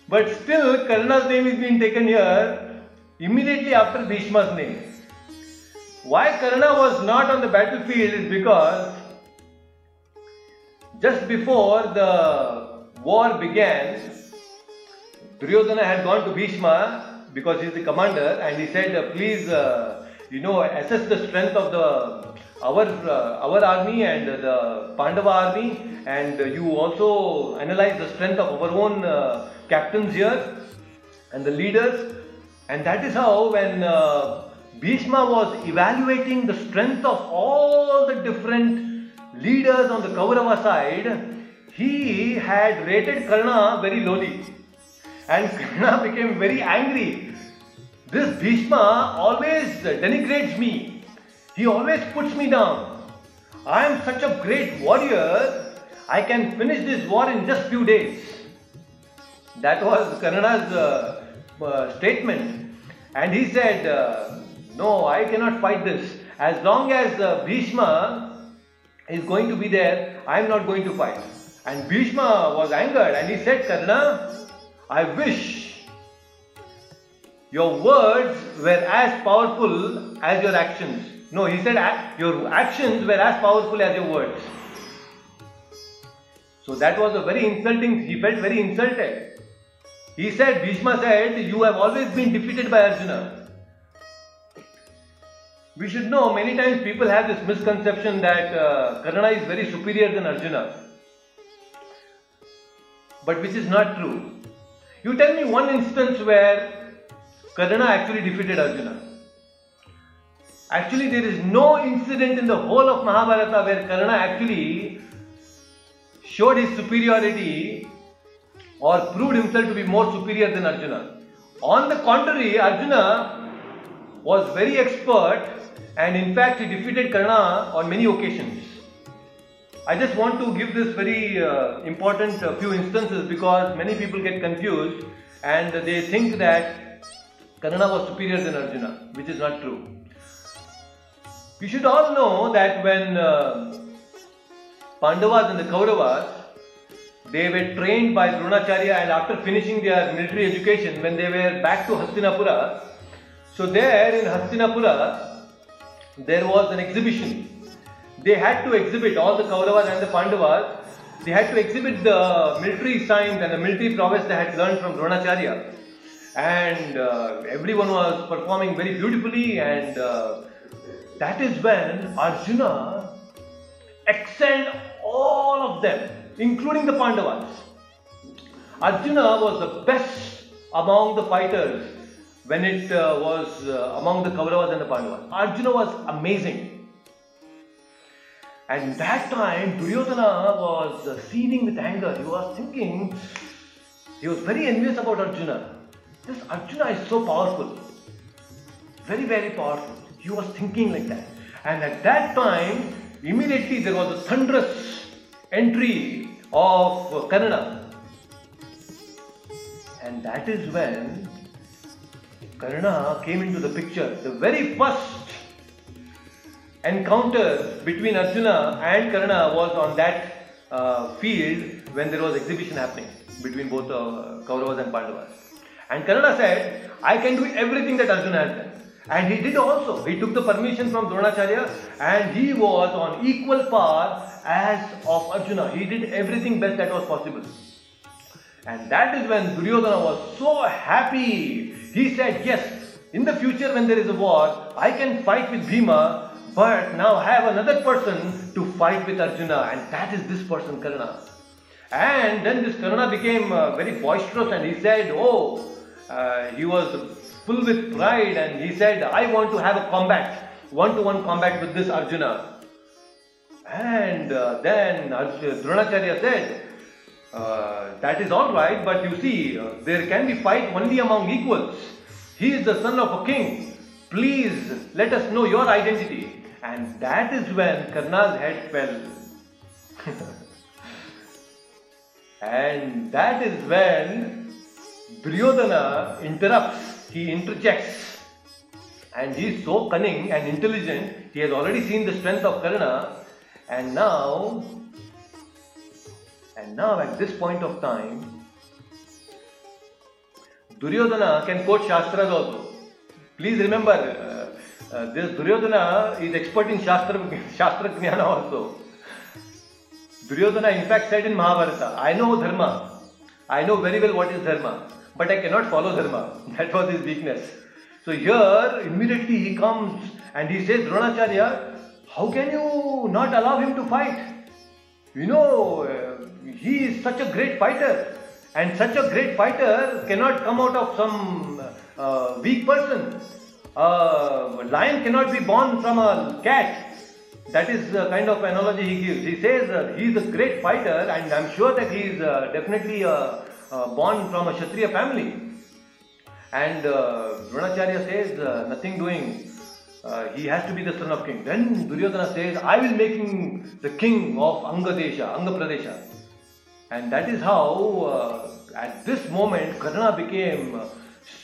But still, Karna's name is being taken here immediately after Bhishma's name. Why Karna was not on the battlefield is because just before the war began, Duryodhana had gone to Bhishma because he is the commander and he said, please, uh, you know, assess the strength of the our uh, our army and the Pandava army and you also analyze the strength of our own uh, captains here and the leaders and that is how when uh, Bhishma was evaluating the strength of all the different leaders on the Kaurava side, he had rated Karna very lowly. And Karna became very angry. This Bhishma always denigrates me. He always puts me down. I am such a great warrior, I can finish this war in just few days. That was Karna's uh, uh, statement. And he said, uh, No, I cannot fight this. As long as uh, Bhishma is going to be there, I am not going to fight. And Bhishma was angered and he said, Karna, I wish your words were as powerful as your actions. No, he said, Your actions were as powerful as your words. So that was a very insulting, he felt very insulted. He said, Bhishma said, You have always been defeated by Arjuna. We should know many times people have this misconception that uh, Karna is very superior than Arjuna. But which is not true. You tell me one instance where Karna actually defeated Arjuna. Actually, there is no incident in the whole of Mahabharata where Karna actually showed his superiority or proved himself to be more superior than Arjuna. On the contrary, Arjuna was very expert and in fact he defeated Karna on many occasions. I just want to give this very uh, important uh, few instances because many people get confused and they think that Karna was superior than Arjuna, which is not true. You should all know that when uh, Pandavas and the Kauravas they were trained by Dronacharya and after finishing their military education, when they were back to Hastinapura, So there in Hastinapura, there was an exhibition. They had to exhibit all the Kauravas and the Pandavas. They had to exhibit the military science and the military prowess they had learned from Dronacharya. And uh, everyone was performing very beautifully, and uh, that is when Arjuna excelled all of them, including the Pandavas. Arjuna was the best among the fighters when it uh, was uh, among the Kauravas and the Pandavas. Arjuna was amazing. And that time Duryodhana was seething with anger. He was thinking, he was very envious about Arjuna. This Arjuna is so powerful. Very, very powerful. He was thinking like that. And at that time, immediately there was a thunderous entry of Karna. And that is when Karna came into the picture. The very first encounter between Arjuna and Karna was on that uh, field when there was exhibition happening between both uh, Kauravas and Pandavas. And Karna said, I can do everything that Arjuna has done. And he did also. He took the permission from Dronacharya and he was on equal par as of Arjuna. He did everything best that was possible. And that is when Duryodhana was so happy. He said, Yes, in the future when there is a war, I can fight with Bhima, but now I have another person to fight with Arjuna, and that is this person, Karna. And then this Karna became uh, very boisterous and he said, Oh, uh, he was full with pride and he said, I want to have a combat, one to one combat with this Arjuna. And uh, then Dronacharya said, uh, that is all right, but you see, uh, there can be fight only among equals. He is the son of a king. Please let us know your identity. And that is when Karna's head fell. and that is when Duryodhana interrupts, he interjects. And he is so cunning and intelligent, he has already seen the strength of Karna, and now and now, at this point of time, Duryodhana can quote Shastras also. Please remember, uh, uh, this Duryodhana is expert in Shastra, Shastra Jnana also. Duryodhana, in fact, said in Mahabharata, I know Dharma. I know very well what is Dharma, but I cannot follow Dharma. That was his weakness. So here, immediately he comes and he says, Dronacharya, how can you not allow him to fight? You know, uh, he is such a great fighter, and such a great fighter cannot come out of some uh, weak person. A lion cannot be born from a cat. That is the kind of analogy he gives. He says uh, he is a great fighter, and I'm sure that he is uh, definitely a born from a Kshatriya family. And uh, Dronacharya says, uh, nothing doing. Uh, he has to be the son of king. Then Duryodhana says, I will make him the king of Anga Desha, Anga Pradesha. And that is how, uh, at this moment, Karna became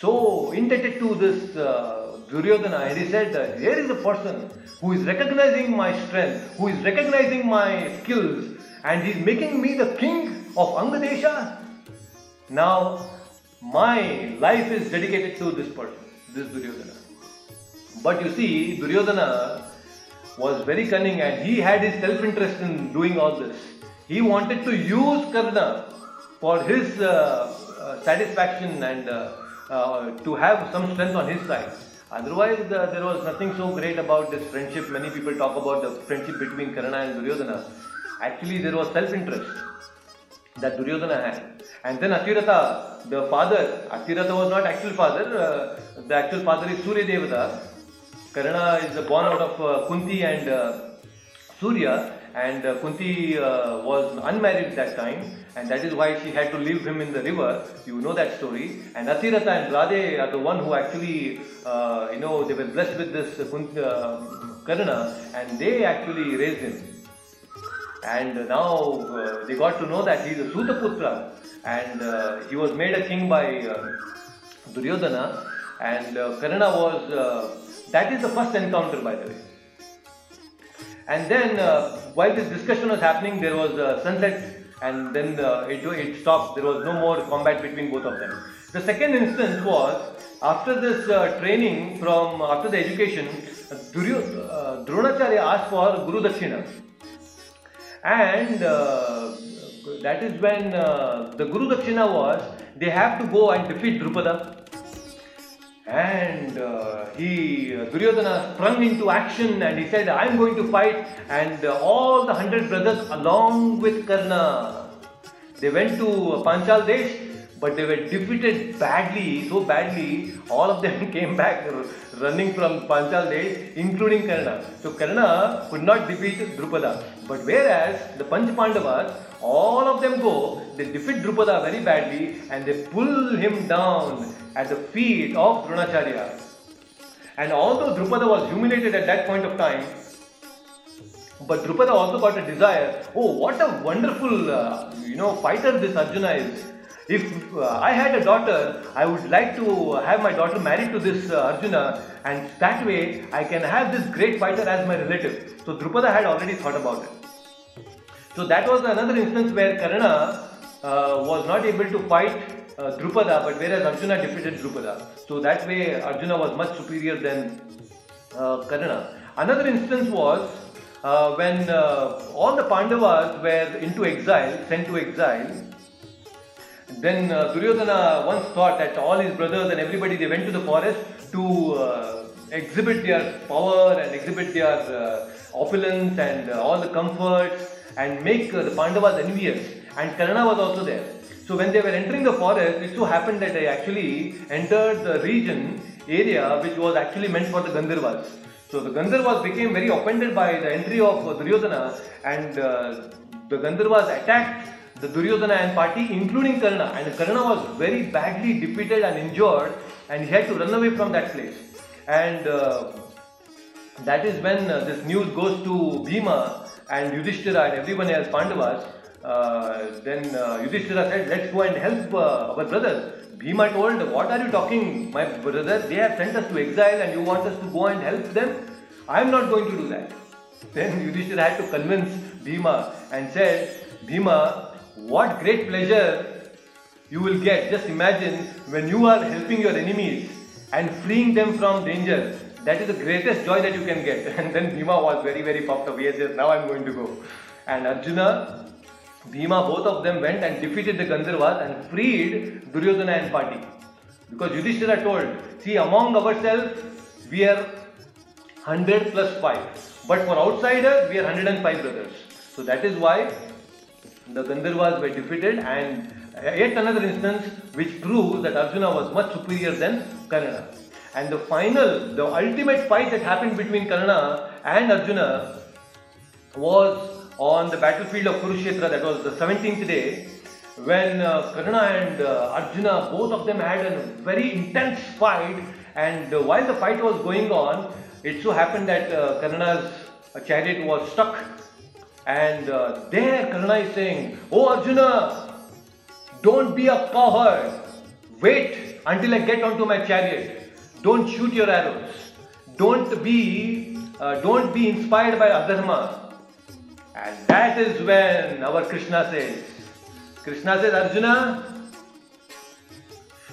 so indebted to this uh, Duryodhana. And he said, here is a person who is recognizing my strength, who is recognizing my skills, and he is making me the king of Anga Desha. Now, my life is dedicated to this person, this Duryodhana. But you see, Duryodhana was very cunning and he had his self interest in doing all this. He wanted to use Karna for his uh, uh, satisfaction and uh, uh, to have some strength on his side. Otherwise, uh, there was nothing so great about this friendship. Many people talk about the friendship between Karna and Duryodhana. Actually, there was self interest that Duryodhana had. And then Adhiratha, the father, Adhiratha was not actual father, uh, the actual father is Surya Devata. Karna is born out of uh, Kunti and uh, Surya, and uh, Kunti uh, was unmarried that time, and that is why she had to leave him in the river. You know that story. And Adhiratha and Radhe are the one who actually, uh, you know, they were blessed with this Kunti, Karna, and they actually raised him. And now uh, they got to know that he is a Sutaputra, and uh, he was made a king by uh, Duryodhana, and uh, Karna was. Uh, that is the first encounter, by the way. And then, while this discussion was happening, there was sunset and then it, it stopped. There was no more combat between both of them. The second instance was after this uh, training from after the education, Duryo, uh, Dronacharya asked for Guru Dakshina, and uh, that is when uh, the Guru Dakshina was they have to go and defeat Drupada. And uh, he, Duryodhana sprung into action and he said, I'm going to fight. And uh, all the hundred brothers, along with Karna, they went to Panchal Desh, but they were defeated badly, so badly, all of them came back running from Panchal Desh, including Karna. So Karna could not defeat Drupada. But whereas the Panch Pandavas, all of them go, they defeat Drupada very badly and they pull him down at the feet of Dronacharya. And although Drupada was humiliated at that point of time, but Drupada also got a desire. Oh, what a wonderful, uh, you know, fighter this Arjuna is. If uh, I had a daughter, I would like to have my daughter married to this uh, Arjuna, and that way I can have this great fighter as my relative. So Drupada had already thought about it. So that was another instance where Karna uh, was not able to fight uh, Drupada, but whereas Arjuna defeated Drupada. So that way Arjuna was much superior than uh, Karna. Another instance was uh, when uh, all the Pandavas were into exile, sent to exile. Then uh, Duryodhana once thought that all his brothers and everybody they went to the forest to uh, exhibit their power and exhibit their uh, opulence and uh, all the comforts and make uh, the Pandavas envious. And Karna was also there. So when they were entering the forest, it so happened that they actually entered the region area which was actually meant for the Gandharvas. So the Gandharvas became very offended by the entry of Duryodhana and uh, the Gandharvas attacked the Duryodhana and party including Karna and Karna was very badly defeated and injured and he had to run away from that place. And uh, that is when uh, this news goes to Bhima and Yudhishthira and everyone else, Pandavas. Uh, then uh, Yudhishthira said, Let's go and help uh, our brothers. Bhima told, What are you talking, my brother? They have sent us to exile and you want us to go and help them? I am not going to do that. Then Yudhishthira had to convince Bhima and said, Bhima, what great pleasure you will get. Just imagine when you are helping your enemies and freeing them from danger. That is the greatest joy that you can get. And then Bhima was very, very puffed up. Yes, yes, now I'm going to go. And Arjuna, Bhima, both of them went and defeated the Gandharvas and freed Duryodhana and party. Because Yudhishthira told, see, among ourselves, we are 100 plus 5. But for outsiders, we are 105 brothers. So that is why the Gandharvas were defeated and yet another instance which proves that Arjuna was much superior than Karna. And the final, the ultimate fight that happened between Karna and Arjuna was on the battlefield of Kurukshetra, that was the 17th day, when uh, Karna and uh, Arjuna, both of them had a very intense fight. And uh, while the fight was going on, it so happened that uh, Karna's chariot was stuck and uh, there Karna is saying, Oh Arjuna, don't be a coward. Wait until I get onto my chariot. Don't shoot your arrows. Don't be, uh, don't be inspired by adharma. And that is when our Krishna says, Krishna says, Arjuna,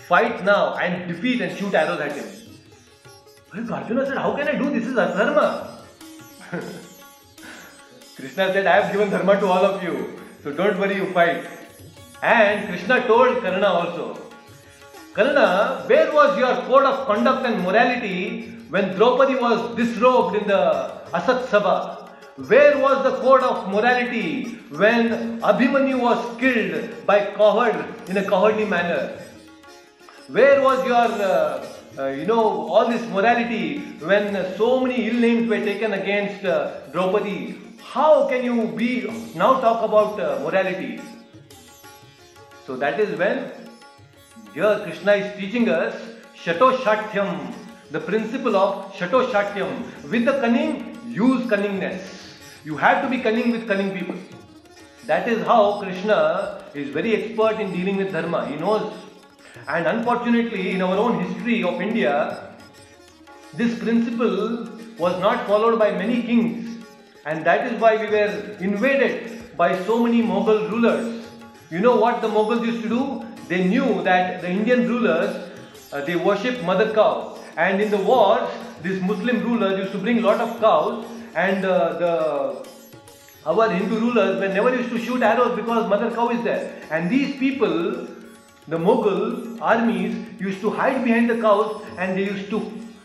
fight now and defeat and shoot arrows at him. Arjuna said, How can I do this? This is adharma. Krishna said, I have given dharma to all of you, so don't worry, you fight. And Krishna told Karna also, Karna, where was your code of conduct and morality when Draupadi was disrobed in the Asat Sabha? Where was the code of morality when Abhimanyu was killed by coward in a cowardly manner? Where was your, uh, uh, you know, all this morality when so many ill names were taken against uh, Draupadi? How can you be now talk about uh, morality? So that is when here Krishna is teaching us Shatoshatyam, the principle of Shatoshatyam. With the cunning, use cunningness. You have to be cunning with cunning people. That is how Krishna is very expert in dealing with dharma. He knows. And unfortunately, in our own history of India, this principle was not followed by many kings. And that is why we were invaded by so many Mughal rulers. You know what the Mughals used to do? They knew that the Indian rulers uh, they worship mother cow, and in the wars, these Muslim rulers used to bring lot of cows, and uh, the our Hindu rulers were never used to shoot arrows because mother cow is there, and these people, the Mughal armies, used to hide behind the cows, and they used to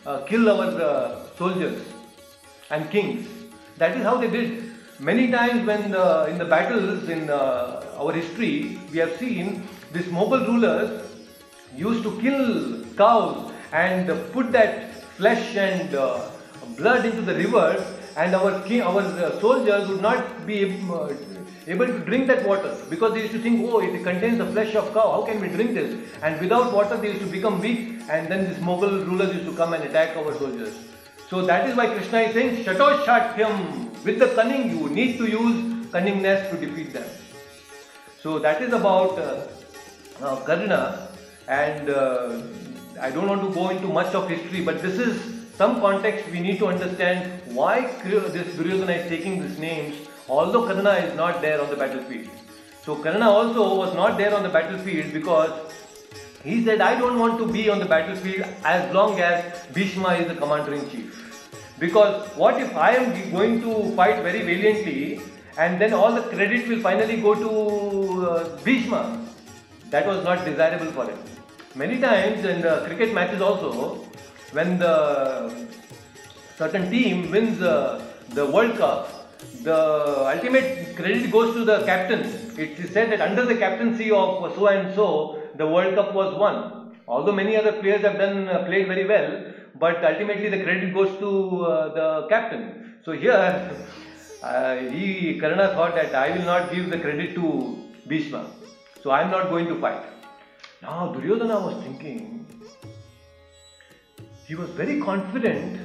uh, kill our uh, soldiers and kings. That is how they did. Many times when the, in the battles in uh, our history, we have seen these Mughal rulers used to kill cows and put that flesh and uh, blood into the river, and our king, our uh, soldiers would not be uh, able to drink that water because they used to think, oh, it contains the flesh of cow. How can we drink this? And without water, they used to become weak, and then these Mughal rulers used to come and attack our soldiers. So that is why Krishna is saying, Shatoshatyam. With the cunning, you need to use cunningness to defeat them. So that is about uh, uh, Karna, and uh, I don't want to go into much of history, but this is some context we need to understand why this Duryodhana is taking these names, although Karna is not there on the battlefield. So Karna also was not there on the battlefield because he said, I don't want to be on the battlefield as long as Bhishma is the commander in chief. Because what if I am going to fight very valiantly and then all the credit will finally go to uh, Bhishma? That was not desirable for him. Many times in the cricket matches also, when the certain team wins uh, the World Cup, the ultimate credit goes to the captain. It is said that under the captaincy of so and so, the World Cup was won. Although many other players have done uh, played very well, but ultimately the credit goes to uh, the captain. So here, uh, he Karna thought that I will not give the credit to Bhishma, so I am not going to fight. Now Duryodhana was thinking. He was very confident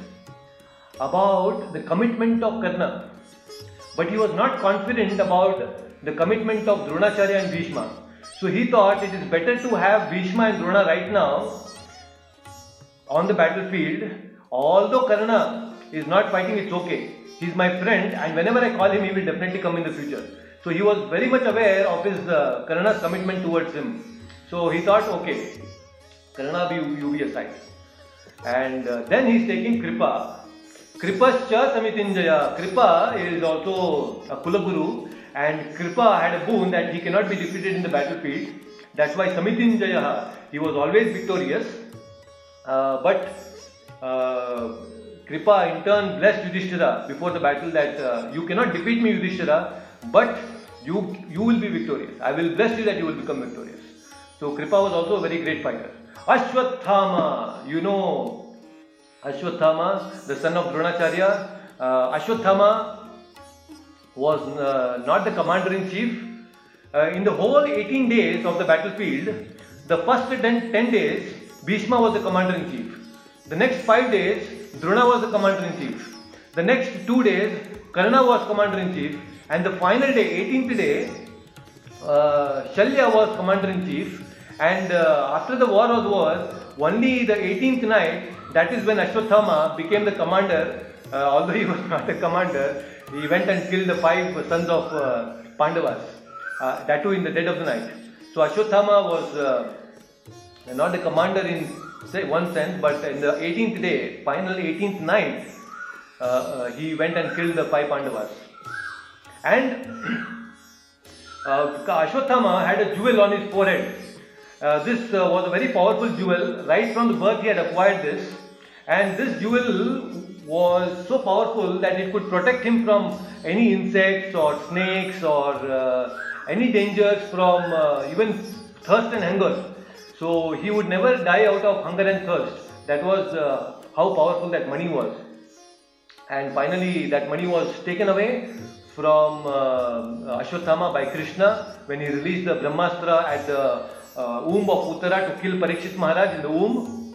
about the commitment of Karna, but he was not confident about the commitment of Dronacharya and Bhishma. So he thought it is better to have Bhishma and Drona right now on the battlefield. Although Karna is not fighting, it's okay. He's my friend, and whenever I call him, he will definitely come in the future. So he was very much aware of his uh, Karna's commitment towards him. So he thought, okay, Karna, you, you be aside. And uh, then he's taking Kripa. Kripascha Samitinjaya. Kripa is also a Kulaguru, and Kripa had a boon that he cannot be defeated in the battlefield. That's why Samitinjaya, he was always victorious. Uh, but uh, Kripa in turn blessed Yudhishthira before the battle that uh, you cannot defeat me, Yudhishthira, but you you will be victorious. I will bless you that you will become victorious. So Kripa was also a very great fighter. Ashwathama, you know Ashwathama, the son of Dronacharya. Uh, Ashwathama was uh, not the commander in chief. Uh, in the whole 18 days of the battlefield, the first 10, 10 days, Bhishma was the commander in chief. The next 5 days, Drona was the commander in chief. The next 2 days, Karna was commander in chief. And the final day, 18th day, uh, Shalya was commander in chief. And uh, after the war was over, only the 18th night, that is when Ashwathama became the commander. Uh, although he was not a commander, he went and killed the five sons of uh, Pandavas. Uh, that too in the dead of the night. So Ashwathama was uh, not the commander in say one sense, but in the 18th day, final 18th night, uh, uh, he went and killed the five Pandavas. And uh, Ashwathama had a jewel on his forehead. Uh, this uh, was a very powerful jewel. Right from the birth, he had acquired this, and this jewel was so powerful that it could protect him from any insects or snakes or uh, any dangers from even thirst and hunger. So he would never die out of hunger and thirst. That was uh, how powerful that mani was. And finally, that mani was taken away from uh, Ashwathama by Krishna when he released the Brahmastra at the uh, womb of Uttara to kill Parikshit Maharaj in the womb.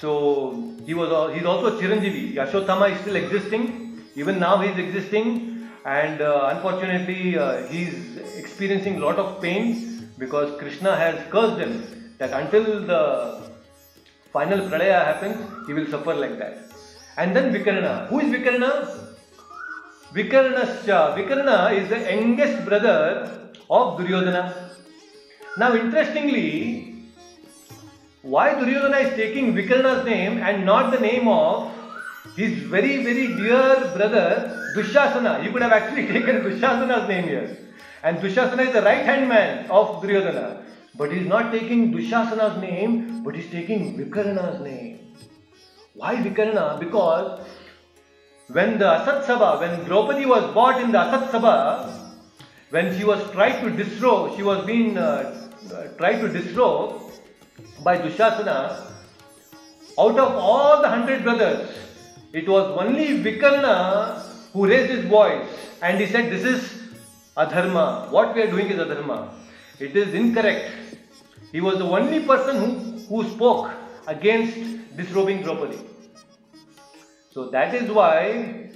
So he was al- he's also Chiranjeevi. Ashwathama is still existing. Even now he is existing, and uh, unfortunately uh, he is experiencing a lot of pain because Krishna has cursed him that until the final pralaya happens, he will suffer like that. And then Vikarna. Who is Vikarna? Vikarnascha. Vikarna is the youngest brother of Duryodhana. Now, interestingly, why Duryodhana is taking Vikarna's name and not the name of his very, very dear brother Dushasana? He could have actually taken Dushasana's name here. And Dushasana is the right hand man of Duryodhana. But he's not taking Dushasana's name, but he's taking Vikarna's name. Why Vikarna? Because when the Asat Sabha, when Draupadi was bought in the Asat Sabha, when she was tried to disrobe, she was being uh, uh, tried to disrobe by Dushasana. Out of all the hundred brothers, it was only Vikarna who raised his voice and he said, This is adharma. What we are doing is adharma. It is incorrect. He was the only person who, who spoke against disrobing Draupadi. So that is why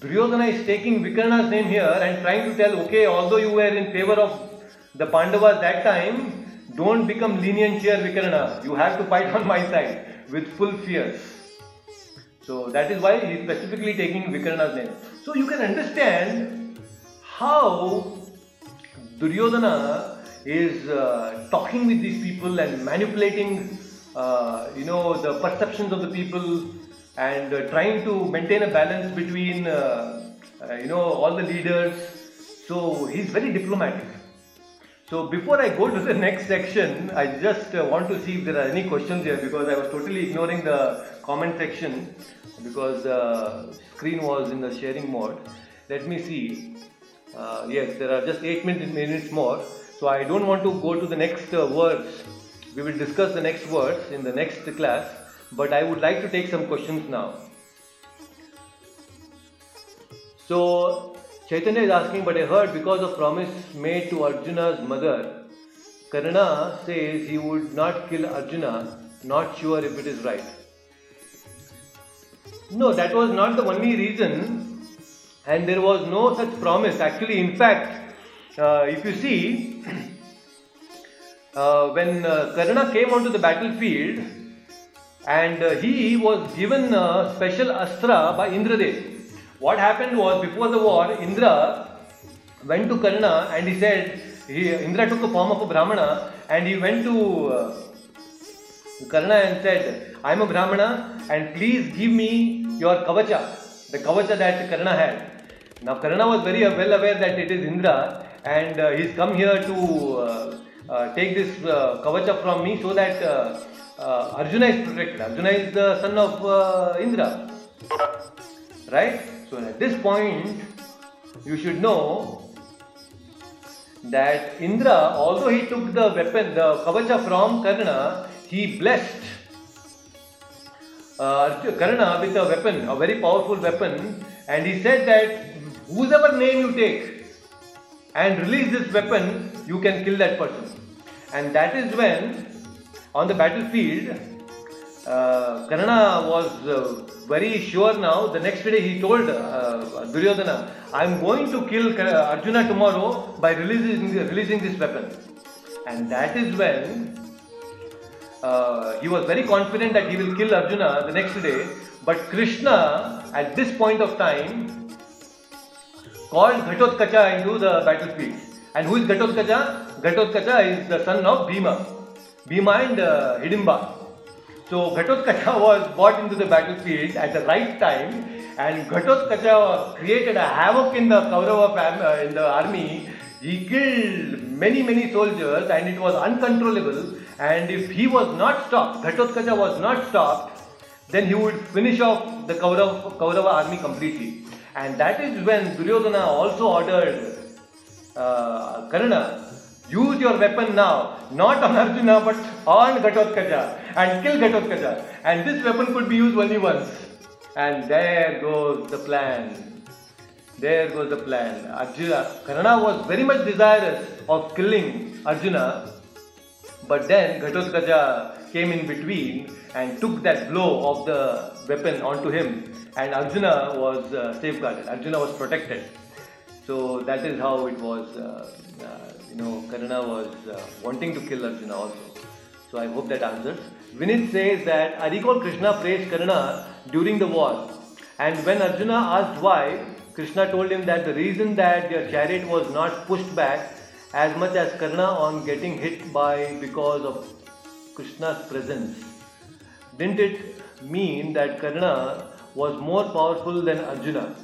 Duryodhana is taking Vikarna's name here and trying to tell, okay, although you were in favor of the Pandavas that time, don't become lenient here, Vikarna. You have to fight on my side with full fierce. So that is why he is specifically taking Vikarna's name. So you can understand how Duryodhana is uh, talking with these people and manipulating, uh, you know, the perceptions of the people and uh, trying to maintain a balance between, uh, uh, you know, all the leaders. So he's very diplomatic. So before I go to the next section, I just uh, want to see if there are any questions here because I was totally ignoring the comment section because the screen was in the sharing mode. Let me see. Uh, yes, there are just 8 minutes, minutes more. So I don't want to go to the next uh, words. We will discuss the next words in the next class. But I would like to take some questions now. So Chaitanya is asking, but I heard because of promise made to Arjuna's mother, Karna says he would not kill Arjuna, not sure if it is right. No, that was not the only reason, and there was no such promise. Actually, in fact, uh, if you see, uh, when uh, Karna came onto the battlefield, and uh, he was given a special astra by Indradev. What happened was before the war, Indra went to Karna and he said, he, Indra took the form of a Brahmana and he went to uh, Karna and said, I am a Brahmana and please give me your kavacha, the kavacha that Karna had. Now Karna was very well aware that it is Indra and uh, he's come here to uh, uh, take this uh, kavacha from me so that uh, uh, Arjuna is protected. Arjuna is the son of Indra. Right? So at this point, you should know that Indra, although he took the weapon, the kavacha from Karna, he blessed Karna with a weapon, a very powerful weapon, and he said that whosoever name you take and release this weapon, you can kill that person. And that is when, on the battlefield, uh, Karna was uh, very sure now. The next day he told uh, Duryodhana, I am going to kill Arjuna tomorrow by releasing, releasing this weapon. And that is when uh, he was very confident that he will kill Arjuna the next day. But Krishna, at this point of time, called Ghatotkacha into the battlefield. And who is Ghatotkacha? Ghatotkacha is the son of Bhima. Bhima and uh, Hidimba. So Ghatotkacha was brought into the battlefield at the right time, and Ghatotkacha created a havoc in the Kaurava fam- uh, in the army. He killed many many soldiers, and it was uncontrollable. And if he was not stopped, Ghatotkacha was not stopped, then he would finish off the Kaurava, Kaurava army completely. And that is when Duryodhana also ordered uh, Karna Use your weapon now, not on Arjuna but on Ghatotkacha and kill Ghatotkacha. And this weapon could be used only once. And there goes the plan. There goes the plan. Arjuna, Karna was very much desirous of killing Arjuna, but then Ghatotkacha came in between and took that blow of the weapon onto him, and Arjuna was uh, safeguarded. Arjuna was protected. So that is how it was. Uh, uh, you know, Karna was uh, wanting to kill Arjuna also. So I hope that answers. Vinit says that I recall Krishna praised Karna during the war, and when Arjuna asked why, Krishna told him that the reason that their chariot was not pushed back as much as Karna on getting hit by because of Krishna's presence. Didn't it mean that Karna was more powerful than Arjuna?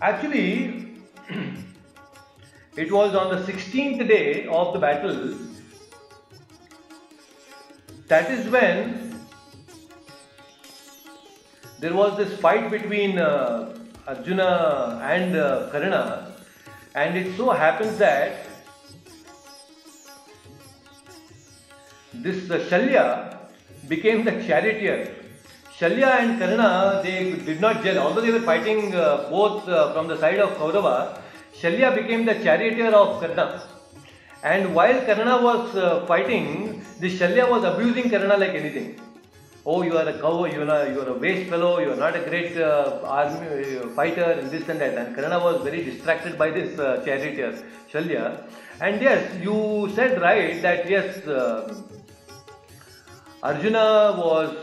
Actually, it was on the 16th day of the battle that is when there was this fight between uh, Arjuna and uh, Karna, and it so happens that this uh, Shalya became the charioteer. Shalya and Karna they did not gel, although they were fighting uh, both uh, from the side of Kaurava. Shalya became the charioteer of Karna. And while Karna was uh, fighting, this Shalya was abusing Karna like anything. Oh, you are a cow, you are a, you are a waste fellow, you are not a great uh, army uh, fighter, and this and that. And Karna was very distracted by this uh, charioteer, Shalya. And yes, you said right that yes, Arjuna was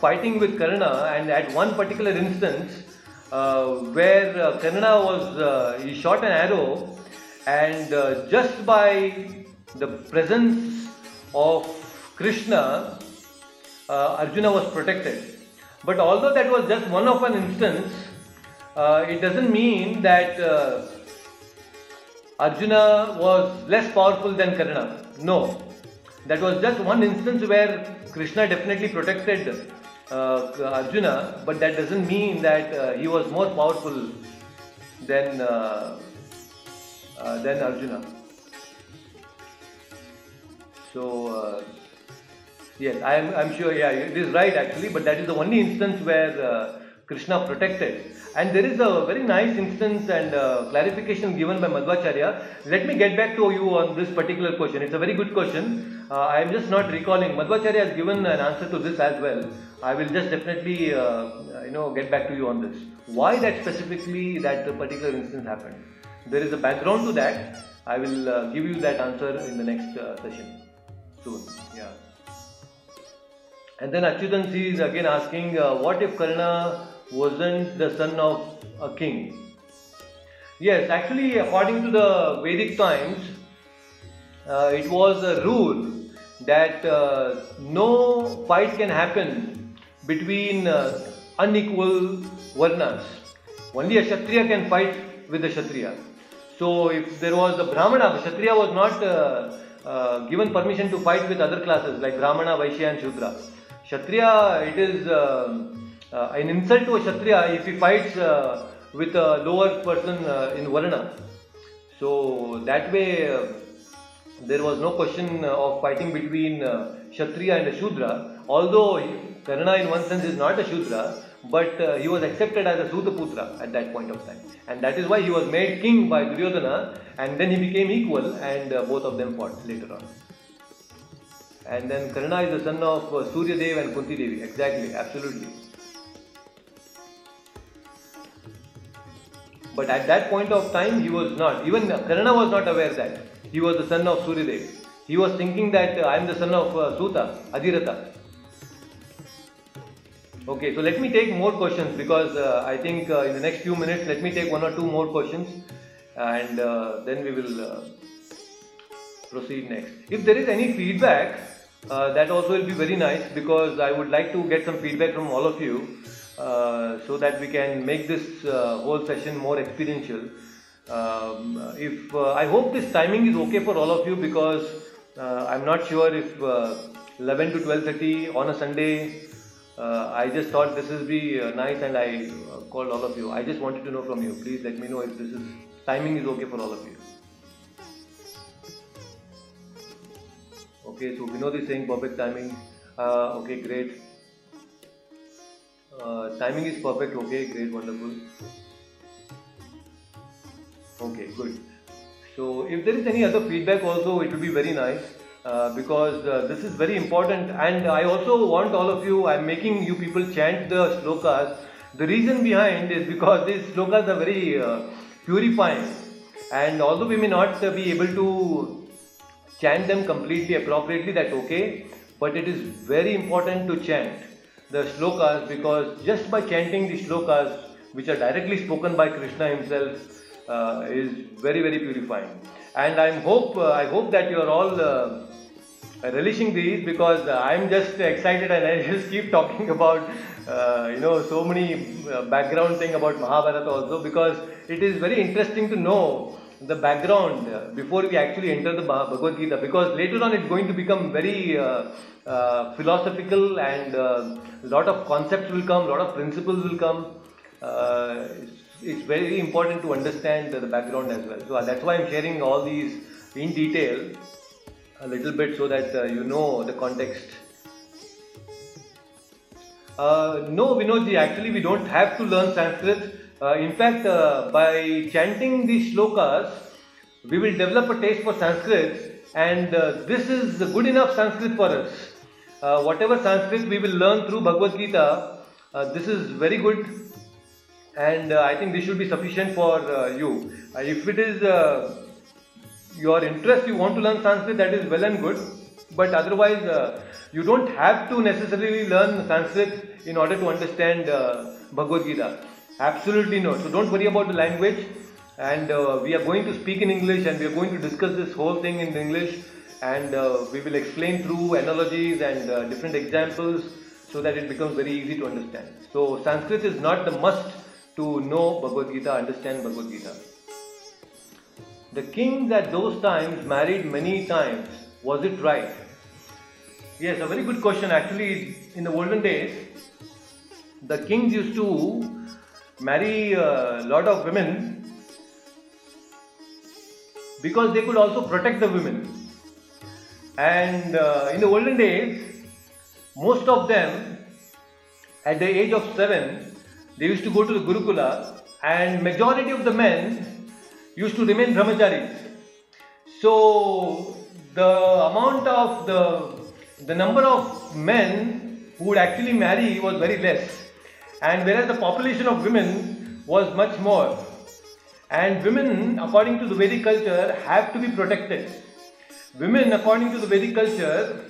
fighting with Karna, and at one particular instance, uh, where uh, Karna was, uh, he shot an arrow, and uh, just by the presence of Krishna, uh, Arjuna was protected. But although that was just one of an instance, uh, it doesn't mean that uh, Arjuna was less powerful than Karna. No, that was just one instance where Krishna definitely protected uh, Arjuna, but that doesn't mean that uh, he was more powerful than uh, uh, than Arjuna. So uh, yes, I am I'm sure. Yeah, it is right actually, but that is the only instance where uh, Krishna protected. And there is a very nice instance and uh, clarification given by Madhvacharya. Let me get back to you on this particular question. It's a very good question. Uh, I am just not recalling. Madhvacharya has given an answer to this as well. I will just definitely, uh, you know, get back to you on this. Why that specifically that particular instance happened? There is a background to that. I will uh, give you that answer in the next uh, session soon. Yeah. And then Achyutan is again asking, uh, what if Karna wasn't the son of a king? Yes, actually, according to the Vedic times, uh, it was a rule that uh, no fight can happen between uh, unequal varnas. Only a Kshatriya can fight with a Kshatriya. So, if there was a Brahmana, the Kshatriya was not uh, uh, given permission to fight with other classes like Brahmana, Vaishya, and Shudra. Kshatriya, it is uh, uh, an insult to a Kshatriya if he fights uh, with a lower person in Varna. So that way, there was no question of fighting between uh, Kshatriya and a Shudra. Although Karna, in one sense, is not a Shudra, but uh, he was accepted as a Sutaputra at that point of time. And that is why he was made king by Duryodhana, and then he became equal, and uh, both of them fought later on. And then Karna is the son of uh, Surya Dev and Kunti Devi. Exactly, absolutely. But at that point of time, he was not. Even Karna was not aware that he was the son of Surya Dev. He was thinking that I am the son of uh, Suta, Adhiratha. Okay, so let me take more questions because uh, I think uh, in the next few minutes, let me take one or two more questions and uh, then we will uh, proceed next. If there is any feedback, uh, that also will be very nice because I would like to get some feedback from all of you uh, so that we can make this whole session more experiential. Um, if uh, I hope this timing is okay for all of you because uh, I'm not sure if uh, 11 to 12:30 on a Sunday. Uh, I just thought this will be uh, nice and I uh, called all of you. I just wanted to know from you. Please let me know if this is timing is okay for all of you. Okay, so Vinod is saying perfect timing. Okay, great. Timing is perfect. Okay, great, wonderful. Okay, good. So if there is any other feedback also, it will be very nice uh, because uh, this is very important. And I also want all of you. I'm making you people chant the slokas. The reason behind is because these slokas are very uh, purifying, and although we may not uh, be able to chant them completely appropriately, that's okay. But it is very important to chant the slokas because just by chanting the slokas which are directly spoken by Krishna himself, is very very purifying. And I hope uh, I hope that you are all uh, relishing these because uh, I'm just excited and I just keep talking about uh, you know so many uh, background thing about Mahabharata also because it is very interesting to know the background uh, before we actually enter the Bha- Bhagavad Gita because later on it's going to become very uh, uh, philosophical and a lot of concepts will come, lot of principles will come. Uh, it's, very important to understand the background as well. So that's why I'm sharing all these in detail a little bit so that uh, you know the context. Uh, no, Vinodji, actually, we don't have to learn Sanskrit. Uh, in fact, uh, by chanting these shlokas, we will develop a taste for Sanskrit, and uh, this is good enough Sanskrit for us. Uh, whatever Sanskrit we will learn through Bhagavad Gita, uh, this is very good, and uh, I think this should be sufficient for uh, you. Uh, if it is your interest you want to learn sanskrit that is well and good. But otherwise you don't have to necessarily learn sanskrit in order to understand bhagavad gita. Absolutely no. So don't worry about the language. And uh, we are going to speak in english and we are going to discuss this whole thing in english. And uh, we will explain through analogies and uh, different examples so that it becomes very easy to understand. So sanskrit is not the must to know bhagavad gita understand bhagavad gita the kings at those times married many times. Was it right? Yes, a very good question. Actually, in the olden days, the kings used to marry a lot of women because they could also protect the women. And uh, in the olden days, most of them, at the age of seven, they used to go to the Gurukula, and majority of the men used to remain brahmacharis. So the amount of the the number of men who would actually marry was very less, and whereas the population of women was much more. And women, according to the Vedic culture, have to be protected. Women, according to the Vedic culture,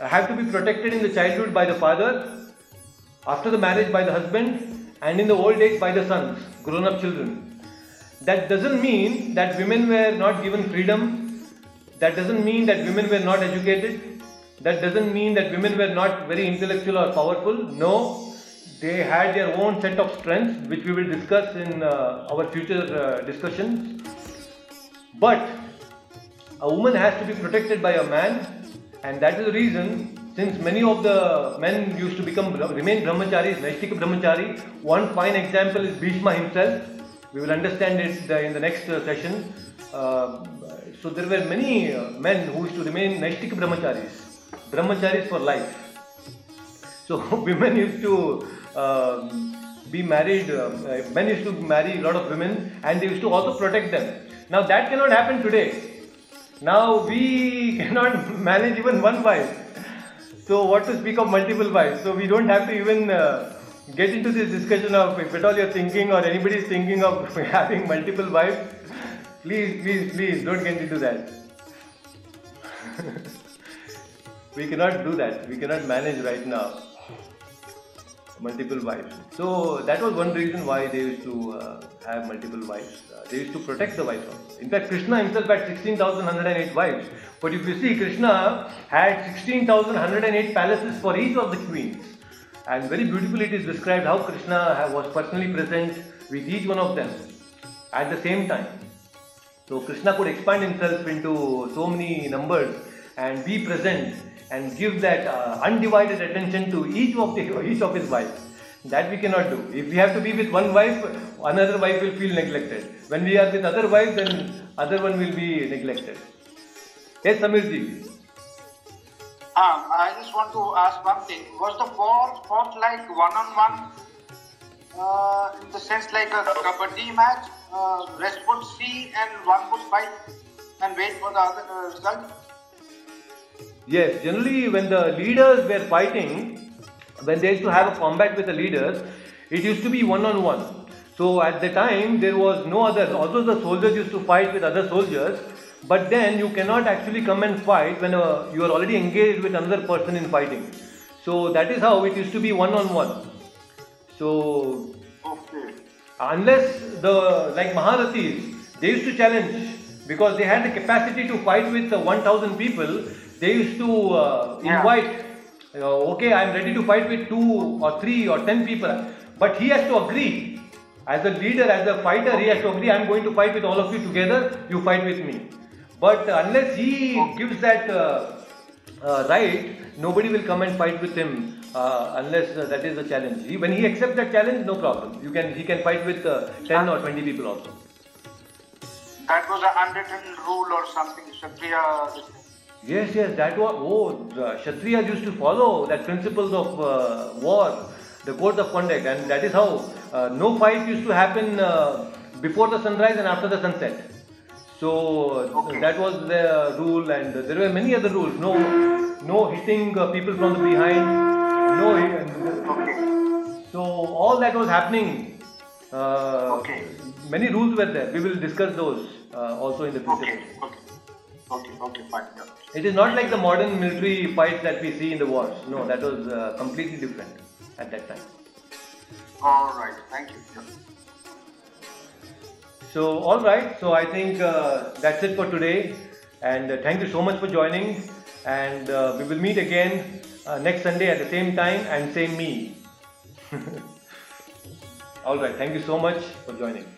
have to be protected in the childhood by the father, after the marriage by the husband, and in the old age by the sons, grown up children. That doesn't mean that women were not given freedom. That doesn't mean that women were not educated. That doesn't mean that women were not very intellectual or powerful. No, they had their own set of strengths, which we will discuss in uh, our future uh, discussions. But a woman has to be protected by a man, and that is the reason. Since many of the men used to become remain brahmacharis, Naishtika brahmachari, one fine example is Bhishma himself. We will understand it uh, in the next uh, session. Uh, so there were many uh, men who used to remain Naishtika brahmacharis, brahmacharis for life. So women used to um, be married, uh, uh, men used to marry a lot of women and they used to also protect them. Now that cannot happen today. Now we cannot manage even one wife. So what to speak of multiple wives? So we don't have to even uh, get into this discussion of if at all you're thinking or anybody is thinking of having multiple wives. Please, please, please don't get into that. we cannot do that. We cannot manage right now multiple wives. So that was one reason why they used to uh, have multiple wives. Uh, they used to protect the wives. In fact, Krishna himself had 16,108 wives. But if you see, Krishna had 16,108 palaces for each of the queens. And very beautifully it is described how Krishna was personally present with each one of them at the same time. So Krishna could expand himself into so many numbers and be present and give that uh, undivided attention to each of the each of his wives. That we cannot do. If we have to be with one wife, another wife will feel neglected. When we are with other wives, then other one will be neglected. Yes, Samirji. Um, I just want to ask one thing. Was the war fought like one on one? Uh, in the sense like a kabaddi match, uh, rest would see and one would fight and wait for the other uh, result? Yes, generally when the leaders were fighting, when they used to have a combat with the leaders, it used to be one on one. So at the time there was no other, although the soldiers used to fight with other soldiers, but then you cannot actually come and fight when uh, you are already engaged with another person in fighting. So that is how it used to be one on one. So Okay. Unless the like Maharathis, they used to challenge because they had the capacity to fight with uh, 1,000 people. They used to uh, Yeah. invite. Uh, okay, I am ready to fight with two or three or ten people, but he has to agree. As a leader, as a fighter, he has to agree. I am going to fight with all of you together. You fight with me. But unless he gives that uh, uh, right, nobody will come and fight with him uh, unless uh, that is a challenge. He, when he accepts that challenge, no problem. You can he can fight with uh, ten or twenty people also. That was an unwritten rule or something. Kshatriya. Yes, yes, that was oh the Kshatriyas used to follow that principles of uh, war, the codes of conduct, and that is how uh, no fight used to happen uh, before the sunrise and after the sunset. So Okay. that was the rule, and there were many other rules. No, no hitting uh, people from the behind. No, Okay. so all that was happening. Uh, Okay. Many rules were there. We will discuss those uh, also in the future. Okay. Okay. Okay. Okay. Fine. Yeah. It is not like the modern military fights that we see in the wars. No, that was uh, completely different at that time. All right. Thank you. Yeah. So, all right. So, I think uh, that's it for today. And uh, thank you so much for joining. And uh, we will meet again uh, next Sunday at the same time and same me. all right. Thank you so much for joining.